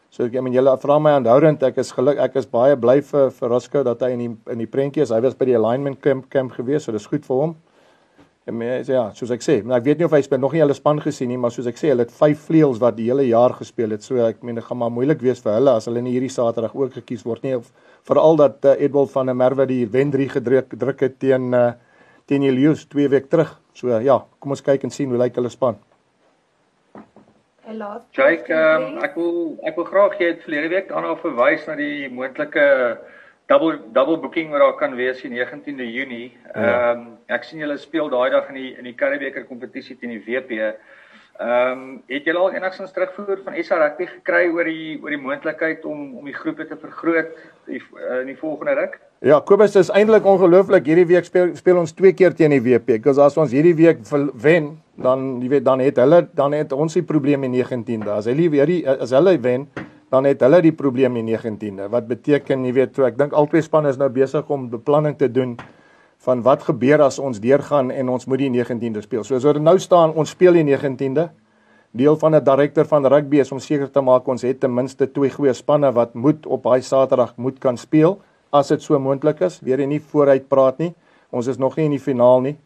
So ek meen julle vra my aanhoudend ek is geluk ek is baie bly vir vir Roscoe dat hy in die in die prentjie is. Hy was by die alignment camp camp gewees, so dis goed vir hom. En my ja, soos ek sê, maar ek weet nie of hy speel nog nie hulle span gesien nie, maar soos ek sê, hulle het 5 vleuels wat die hele jaar gespeel het. So ek meen dit gaan maar moeilik wees vir hulle as hulle nie hierdie Saterdag ook gekies word nie. Veral dat uh, Edwald van der Merwe die wen 3 gedruk druk het teen uh, teen Elius 2 week terug. So ja, kom ons kyk en sien hoe lyk hulle span. Jake, um, ek wil ek wil graag jy het verlede week daarna verwys na die moontlike double double booking wat daar kan wees die 19de Junie. Ja. Ehm ja. um, ek sien julle speel daai dag in die in die Karibeker kompetisie teen die WP. Ehm um, het julle al enigstens terugvoer van SA Rugby gekry oor die oor die moontlikheid om om die groepe te vergroot die, uh, in die volgende ruk? Ja, Kobus is eintlik ongelooflik. Hierdie week speel speel ons twee keer teen die WP. Because as ons hierdie week wen, dan jy weet dan het hulle dan het ons die probleem in 19de. As hulle weer as hulle wen, dan het hulle die probleem in 19de. Wat beteken, jy weet, so ek dink albei spanne is nou besig om beplanning te doen van wat gebeur as ons deurgaan en ons moet die 19de speel. So as dit nou staan, ons speel die 19de. Deel van 'n direkteur van rugby is om seker te maak ons het ten minste twee goeie spanne wat moet op daai Saterdag moet kan speel as dit so moontlik is. Weer nie vooruit praat nie. Ons is nog nie in die finaal nie.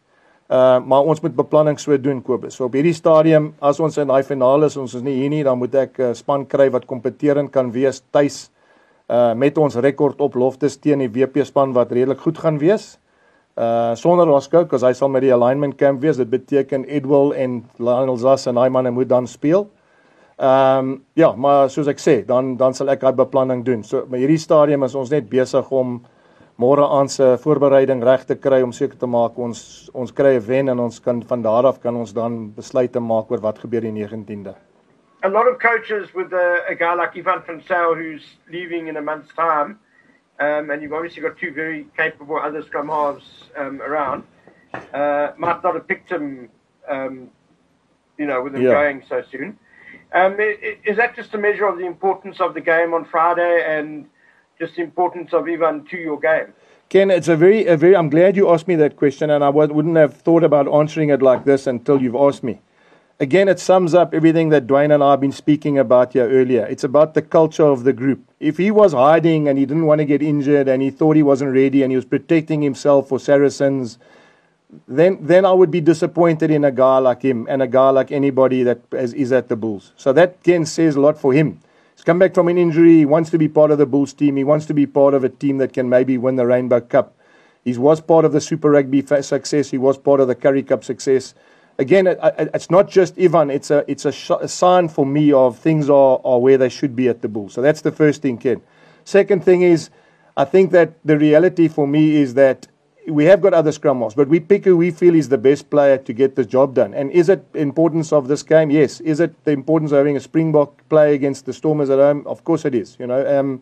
Uh maar ons moet beplanning so doen Kobus. So op hierdie stadium as ons in daai finaal is, ons is nie hier nie, dan moet ek 'n uh, span kry wat kompeterend kan wees tuis uh met ons rekord op loftes teen die WP span wat redelik goed gaan wees. Uh sonder Roscoe, because hy sal met die alignment camp wees. Dit beteken Edwil en Lionel Zass en hy manne moet dan speel. Ehm um, ja, maar soos ek sê, dan dan sal ek daai beplanning doen. So by hierdie stadium is ons net besig om môre aan se voorbereiding reg te kry om seker te maak ons ons kry 'n wen en ons kan van daar af kan ons dan besluite maak oor wat gebeur die 19de. A lot of coaches with a, a guy like Ivan Fransel who's leaving in a month's time um, and you've obviously got two very capable other scrum halves um, around uh, might not have picked him um, you know with him yeah. going so soon. Um, is that just a measure of the importance of the game on Friday and just the importance of Ivan to your game? Ken, it's a very, a very. I'm glad you asked me that question, and I wouldn't have thought about answering it like this until you've asked me. Again, it sums up everything that Dwayne and I have been speaking about here earlier. It's about the culture of the group. If he was hiding and he didn't want to get injured and he thought he wasn't ready and he was protecting himself for Saracens, then then I would be disappointed in a guy like him and a guy like anybody that is at the Bulls. So that again says a lot for him. He's come back from an injury. He wants to be part of the Bulls team. He wants to be part of a team that can maybe win the Rainbow Cup. He was part of the Super Rugby success. He was part of the Currie Cup success. Again, it, it, it's not just Ivan. It's a it's a, sh- a, sign for me of things are, are where they should be at the Bulls. So that's the first thing, Ken. Second thing is, I think that the reality for me is that we have got other scrum masters, but we pick who we feel is the best player to get the job done. And is it importance of this game? Yes. Is it the importance of having a Springbok play against the Stormers at home? Of course it is. You know, um,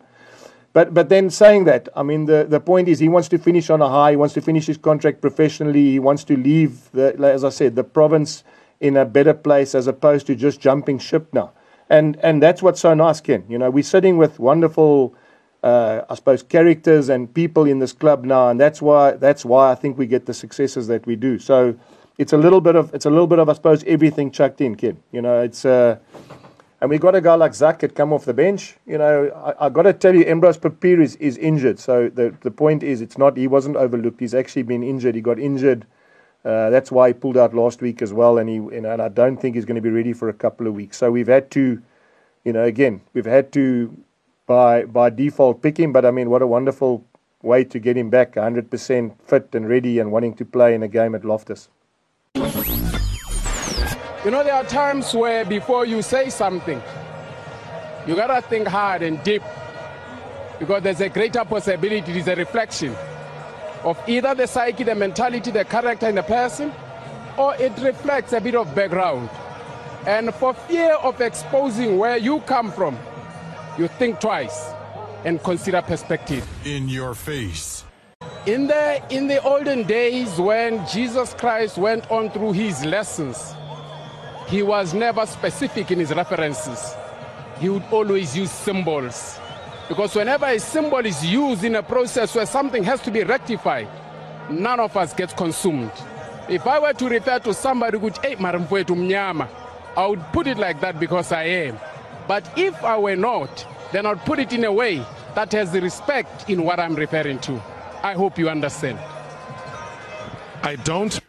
but but then saying that, I mean, the, the point is he wants to finish on a high. He wants to finish his contract professionally. He wants to leave, the, as I said, the province in a better place as opposed to just jumping ship now. And and that's what's so nice, Ken. You know, we're sitting with wonderful uh, I suppose, characters and people in this club now, and that's why that's why I think we get the successes that we do. So it's a little bit of it's a little bit of I suppose everything chucked in, kid. You know, it's uh, and we got a guy like Zach that come off the bench. You know, I, I got to tell you, Embrose Papier is, is injured. So the the point is, it's not he wasn't overlooked. He's actually been injured. He got injured. Uh, that's why he pulled out last week as well, and he know, and I don't think he's going to be ready for a couple of weeks. So we've had to, you know, again, we've had to by by default pick him. But I mean, what a wonderful way to get him back 100% fit and ready and wanting to play in a game at Loftus. You know, there are times where before you say something, you gotta think hard and deep because there's a greater possibility, it is a reflection of either the psyche, the mentality, the character in the person, or it reflects a bit of background. And for fear of exposing where you come from, you think twice and consider perspective. In your face. In the, in the olden days when Jesus Christ went on through his lessons, he was never specific in his references. He would always use symbols. Because whenever a symbol is used in a process where something has to be rectified, none of us gets consumed. If I were to refer to somebody who would, hey, Marimfwetu Mnyama, I would put it like that because I am. But if I were not, then I'd put it in a way that has respect in what I'm referring to. I hope you understand. I don't.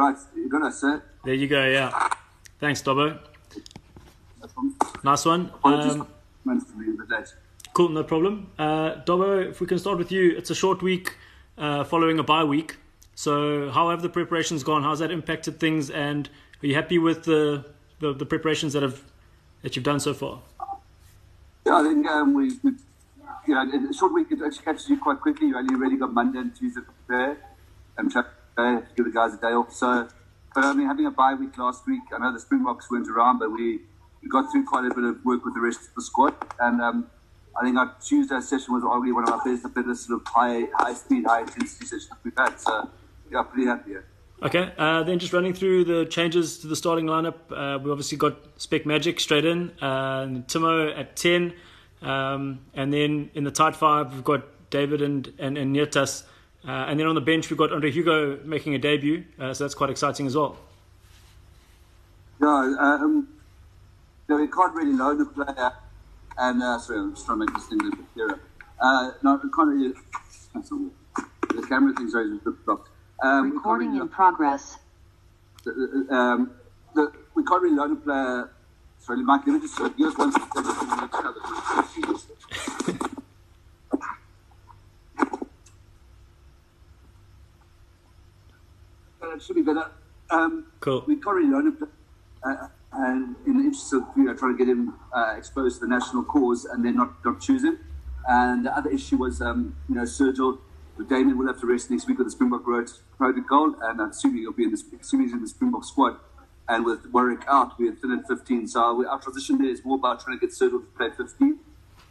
Right, you're gonna sit. There you go, yeah. Thanks, Dobbo. Nice one. Um, cool, no problem. Uh, Dobbo, if we can start with you, it's a short week uh, following a bye week. So, how have the preparations gone? How's that impacted things? And are you happy with the, the, the preparations that have that you've done so far? Yeah, I think um, we, we, you know, in a short week it actually catches you quite quickly. You only really got Monday and Tuesday to prepare and try to give the guys a day off. So, but I mean, having a bye week last week, I know the Springboks weren't around, but we, we got through quite a bit of work with the rest of the squad. And um, I think our Tuesday session was arguably one of our best, the better sort of high, high speed, high intensity sessions we've had. So, yeah, pretty happy. Yeah. Okay, uh, then just running through the changes to the starting lineup. Uh, we obviously got Spec Magic straight in, uh, Timo at 10. Um, and then in the tight five, we've got David and, and, and Nietas. Uh, and then on the bench, we've got Andre Hugo making a debut. Uh, so that's quite exciting as well. Yeah, um, you we can't really loan the player. And, uh, sorry, I'm just trying to make this thing a little bit clearer. Uh, no, we can't really. The camera thing's always a bit blocked. Um, Recording in progress. The, um, the, we can't really loan a player. Sorry, Mike, let me just give us one second. Uh, it should be better. Um, cool. We can't really loan. Uh, and in the interest of you know, trying to get him uh, exposed to the national cause and then not, not choose him. And the other issue was, um, you know, Sergio Damien will have to rest next week with the Springbok Road protocol, and I'm assuming he'll be in the assuming he's in the Springbok squad. And with Warwick out, we're thin at 15. So our transition there is more about trying to get Sergio to play 15.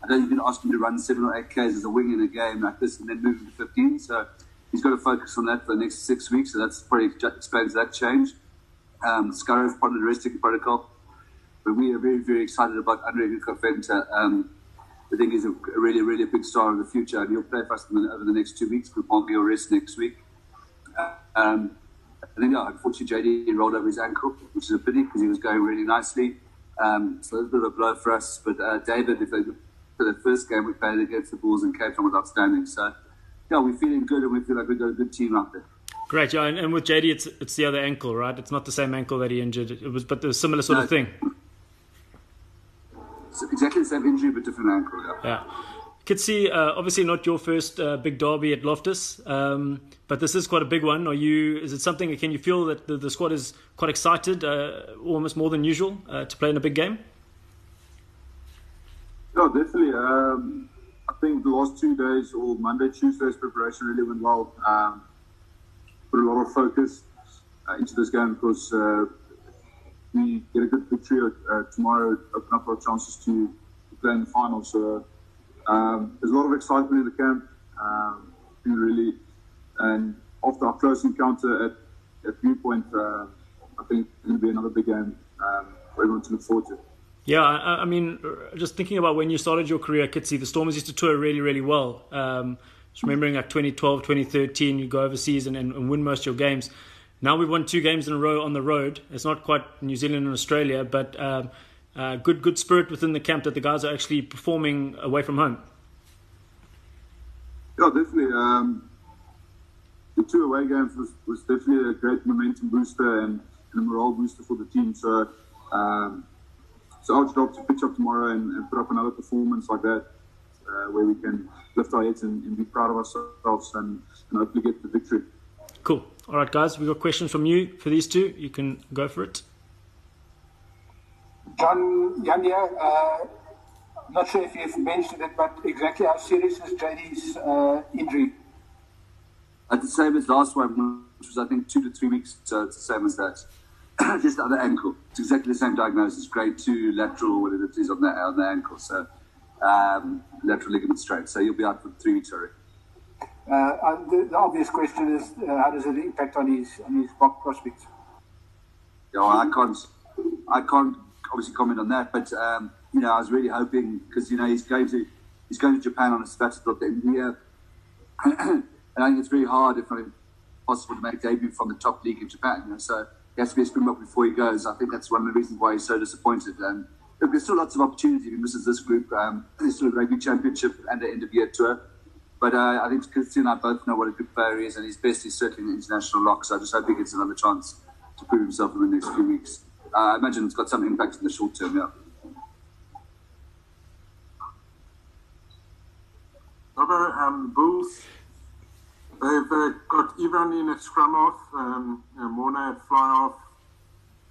I don't even ask him to run seven or eight Ks as a wing in a game like this and then move him to 15. So he's got to focus on that for the next six weeks. So that's probably explains that change. Um, Scarra is part of the resting protocol. But we are very, very excited about Andre Hugo Venter. Um, I think he's a really, really big star in the future, and he'll play for us over the next two weeks. Will rest next week. Um, I think, yeah, unfortunately, JD rolled over his ankle, which is a pity because he was going really nicely. Um, so it's a bit of a blow for us. But uh, David, if they, for the first game we played against the Bulls in Cape Town, was outstanding. So, yeah, we're feeling good, and we feel like we've got a good team out there. Great, yeah, and, and with JD, it's it's the other ankle, right? It's not the same ankle that he injured. It was, but the similar sort No. of thing. It's exactly the same injury, but different ankle. Yeah. Yeah. Could see, uh, obviously not your first uh, big derby at Loftus, um, but this is quite a big one. Are you? Is it something? Can you feel that the, the squad is quite excited, uh, almost more than usual, uh, to play in a big game? No, definitely. Um, think the last two days, or Monday, Tuesday's preparation really went well. Um, put a lot of focus uh, into this game because uh, we get a good victory uh, tomorrow, open up our chances to, play in the final. So um, there's a lot of excitement in the camp. Um, really, and after our close encounter at, at Viewpoint, uh, I think it's going to be another big game um, for everyone to look forward to. Yeah, I, I mean, just thinking about when you started your career, Kitsy, the Stormers used to tour really, really well. Um, just remembering like 2012, 2013, you go overseas and, and, win most of your games. Now we've won two games in a row on the road. It's not quite New Zealand and Australia, but um, uh, good, good spirit within the camp that the guys are actually performing away from home. Yeah, definitely. Um, the two away games was, was definitely a great momentum booster and, and a morale booster for the team. So um, it's our job to pitch up tomorrow and, and put up another performance like that, uh, where we can lift our heads and, and be proud of ourselves and, and hopefully get the victory. Cool. All right, guys, we've got questions from you for these two. You can go for it. John Yanya, uh, not sure if you've mentioned it, but exactly how serious is JD's uh, injury? At the same as last one, which was I think two to three weeks. So it's the same as that. Just the other ankle. It's exactly the same diagnosis. Grade two lateral, whatever it is on the on the ankle. So um, lateral ligament strain. So you'll be out for three weeks. Sorry. Uh, the, the obvious question is uh, how does it impact on his on his prospects? Yeah, well, I can't. I can't obviously comment on that. But um, you know, I was really hoping because you know he's going to he's going to Japan on a sabbatical at the end of the year, and I think it's very hard, if not impossible, to make a debut from the top league in Japan. You know, so he has to be a Springbok before he goes. I think that's one of the reasons why he's so disappointed. And look, there's still lots of opportunity. He misses this group. Um, there's still a rugby championship and the end of year tour. But uh, I think Christian and I both know what a good player he is, and his best is certainly an international lock. So I just hope he gets another chance to prove himself in the next few weeks. Uh, I imagine it's got some impact in the short term, yeah. Robert um, Booth they've uh, got Ivan in at scrum off, um, Morné at fly off,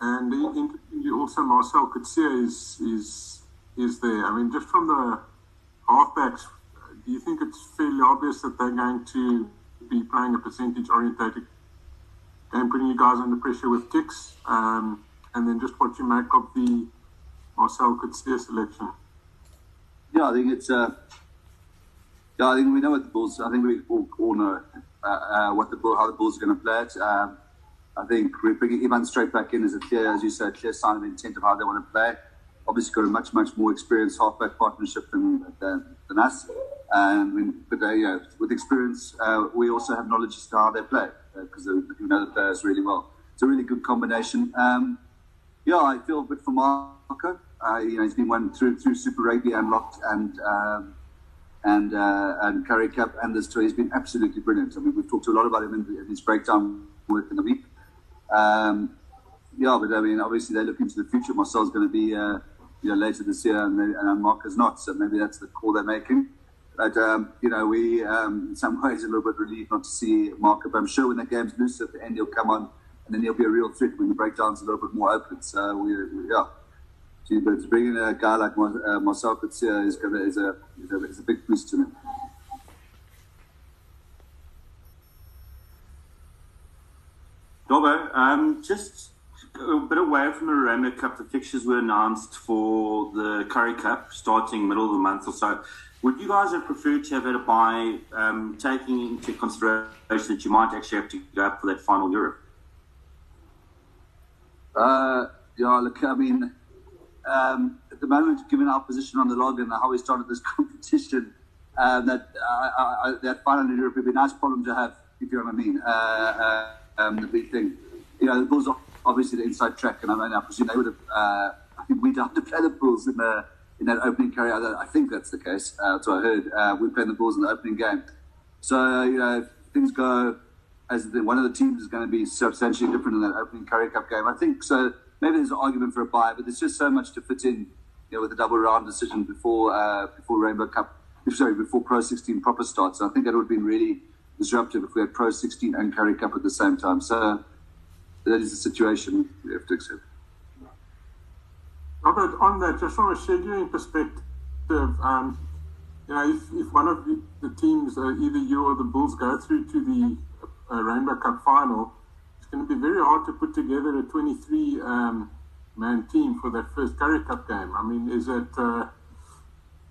and interestingly also Marcel Coetzee is, is, is there. I mean, just from the halfbacks, do you think it's fairly obvious that they're going to be playing a percentage orientated game, putting you guys under pressure with kicks? Um, and then just what you make of the Marcel Coetzee selection. Yeah, I think it's. Uh, yeah, I think we know what the Bulls. I think we all, all know uh, uh, what the how the Bulls are going to play it. Um, I think bringing Ivan straight back in as a clear, as you said, clear sign of intent of how they want to play. Obviously, got a much, much more experienced halfback partnership than than, than us. Um, but uh, yeah, with experience, uh, we also have knowledge as to how they play because uh, we know the players really well. It's a really good combination. Um, yeah, I feel a bit for Marco. Uh, you know, he's been one through through Super Rugby and locked and um, and uh, and Currie Cup and this tour. He's been absolutely brilliant. I mean, we've talked a lot about him in, his breakdown work in the week. Um, yeah, but I mean, obviously they look into the future. Marcel's going to be uh, you know later this year, and, and Marco's not. So maybe that's the call they're making. But um, you know, we um, in some ways a little bit relieved not to see Mark. But I'm sure when the game's loose at the end, he'll come on, and then he'll be a real threat when the breakdown's a little bit more open. So we, we yeah but to bring in a guy like uh, Marcel is, gonna, is, a, is, a, is a big boost to me. Dobbo, um, just a bit away from the Rainbow Cup, the fixtures were announced for the Currie Cup starting middle of the month or so. Would you guys have preferred to have had a buy, um, taking into consideration that you might actually have to go up for that final Europe? Uh, yeah, look, I mean, um, at the moment, given our position on the log and how we started this competition, uh, that uh, that final in Europe would be a nice problem to have, if you know what I mean. Uh, uh, um, the big thing, you know, the Bulls are obviously the inside track, and I mean, I presume they would have. Uh, I think we'd have to play the Bulls in the in that opening carry. I think that's the case. that's what I heard. we played the Bulls in the opening game, so you know, if things go as the, one of the teams is going to be substantially different in that opening Currie Cup game. I think so maybe there's an argument for a buy, but there's just so much to fit in, you know, with a double round decision before uh, before Rainbow Cup, sorry, before Pro 16 proper starts. I think that would have been really disruptive if we had Pro 16 and Currie Cup at the same time. So that is the situation we have to accept. Robert, on that, just from a scheduling perspective, um, you know, if, if one of the, the teams, uh, either you or the Bulls, go through to the uh, Rainbow Cup final, going to be very hard to put together a 23 um, man team for that first Currie Cup game. I mean, is it uh,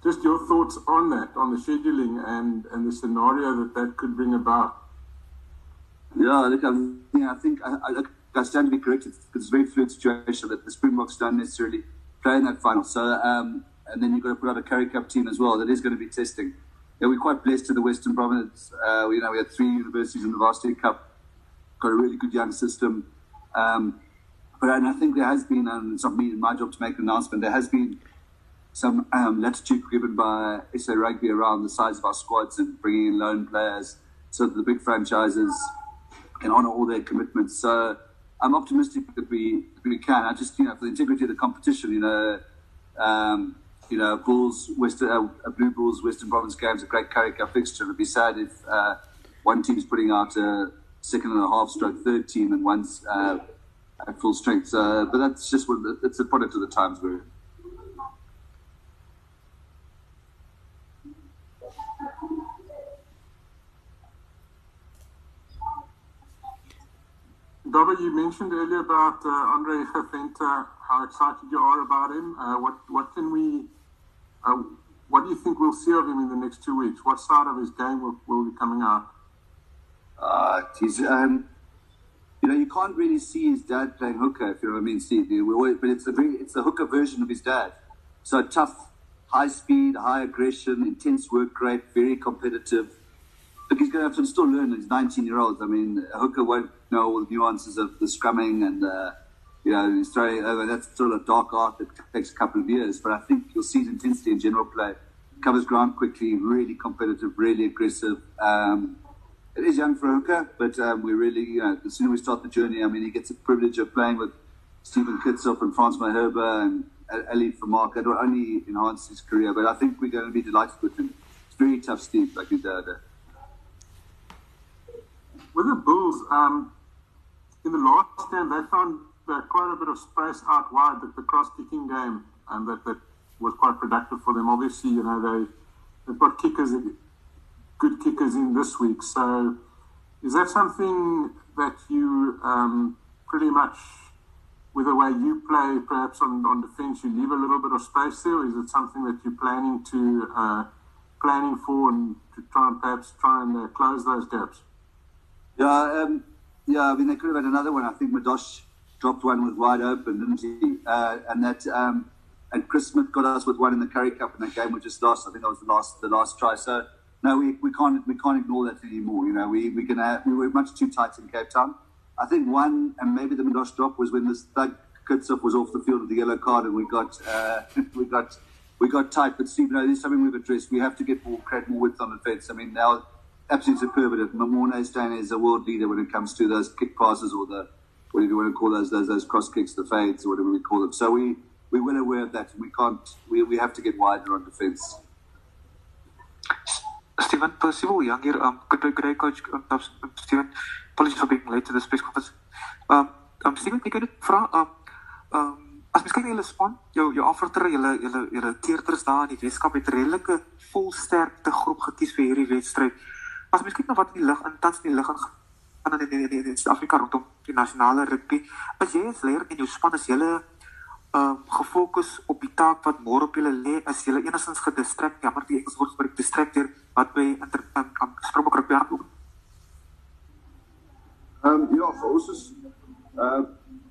just your thoughts on that, on the scheduling and, and the scenario that that could bring about? Yeah, look, I, mean, I think I, I, I stand to be corrected because it's a very fluid situation that the Springboks don't necessarily play in that final. So, um, and then you've got to put out a Currie Cup team as well that is going to be testing. Yeah, we're quite blessed in the Western Province. Uh, you know, we had three universities in the Varsity Cup got a really good young system. Um, but and I think there has been, and it's not me, my job to make an announcement, there has been some um, latitude given by SA Rugby around the size of our squads and bringing in loan players so that the big franchises can honour all their commitments. So I'm optimistic that we that we can. I just, you know, for the integrity of the competition, you know, um, you know, Bulls, Western, uh, Blue Bulls, Western Province games, a great character fixture. It'd be sad if uh, one team's putting out a second and a half stroke third team and one's uh, at full strength. Uh, but that's just what it's a product of the times we're in. Dobbo, you mentioned earlier about uh, Andre Geventer, how excited you are about him. Uh, what what can we, uh, what do you think we'll see of him in the next two weeks? What side of his game will, will be coming out? Uh, he's, um, you know, you can't really see his dad playing hooker, if you know what I mean. Always, but it's a very, it's the hooker version of his dad. So tough, high speed, high aggression, intense work rate, very competitive. Look, he's going to have to still learn. He's 19 year old. I mean, a hooker won't know all the nuances of the scrumming and, uh, you know, uh, that's of a dark art that takes a couple of years. But I think you'll see his intensity in general play. Covers ground quickly, really competitive, really aggressive. Um, it is young for hooker, but um, we really, you know, the sooner we start the journey, I mean, he gets the privilege of playing with Steven Kitshoff and Frans Malherbe and Ali Vermaak. It will only enhance his career, but I think we're going to be delighted with him. It's very tough, Steve, like you did. With the Bulls, um, in the last game, they found uh, quite a bit of space out wide, the, the cross kicking game, and that, that was quite productive for them. Obviously, you know, they, they've got kickers, good kickers in this week. So, is that something that you um, pretty much, with the way you play, perhaps on, on defense, you leave a little bit of space there, or is it something that you're planning to uh, planning for and to try and perhaps try and uh, close those gaps? Yeah, um, yeah. I mean, they could have had another one. I think Madosh dropped one with wide open, didn't he? Uh, and that um, and Chris Smith got us with one in the Currie Cup in that game we just lost. I think that was the last the last try. So no, we, we can't we can't ignore that anymore. You know, we we can have, we were much too tight in Cape Town. I think one and maybe the Madosh drop was when this Thug Kitshoff was off the field with the yellow card, and we got uh, we got we got tight. But Steve, know, this is something we've addressed. We have to get more create more width on the fence. I mean, now absolutely superlative. Morné Steyn is a world leader when it comes to those kick passes or the whatever you want to call those those, those cross kicks, the fades, or whatever we call them. So we we're well aware of that. We can't. We, we have to get wider on defence. Stephen Percival, young here. Um, could could I coach um, Stephen? Apologies for being late to this press conference. Um, um, Stephen, ek het dit vra. Um, um, as na julle span, jou jou afrotter, julle julle julle teerders daar in die Weskaap het redelike volsterkte groep gekies vir hierdie wedstryd. As kyk na wat in die lig in tans in die lig aan in in in Suid-Afrika rondom die nasionale rugby, as jy as leier in jou span is julle um gefokus op die taak wat môre op julle lê, is julle enigstens gedistrek, jammer die Engels woord gebruik distracted wat by inter um, um, Springbok aan Ehm um, ja, vir ons is uh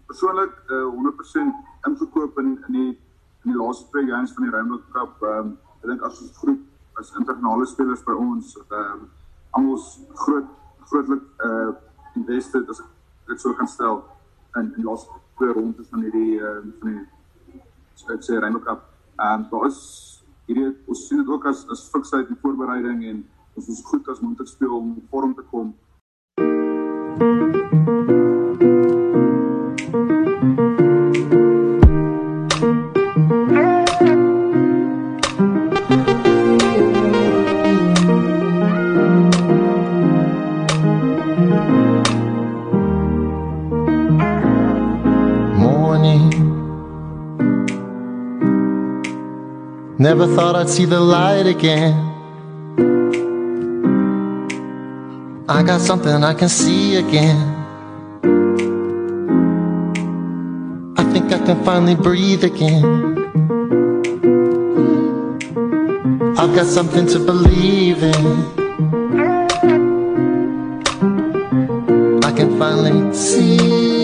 persoonlik uh, 100% ingekoop in in die in die laaste twee games van die Rainbow Cup. Ehm um, ek dink as groep as internasionale spelers by ons ehm um, almal groot grootlik uh invested as ek sou kan stel in in die laaste twee rondes van uh van die ek sê Rainbow Cup. Ehm um, daar is hierdie ons sien dit ook as as fiksheid en voorbereiding en ons is goed as moet ek speel om vorm te kom. Thank you. Never thought I'd see the light again. I got something I can see again. I think I can finally breathe again. I've got something to believe in. I can finally see.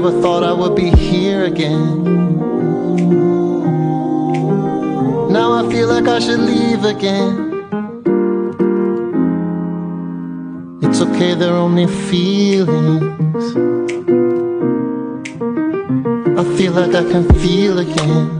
Never thought I would be here again. Now I feel like I should leave again. It's okay, they're only feelings. I feel like I can feel again.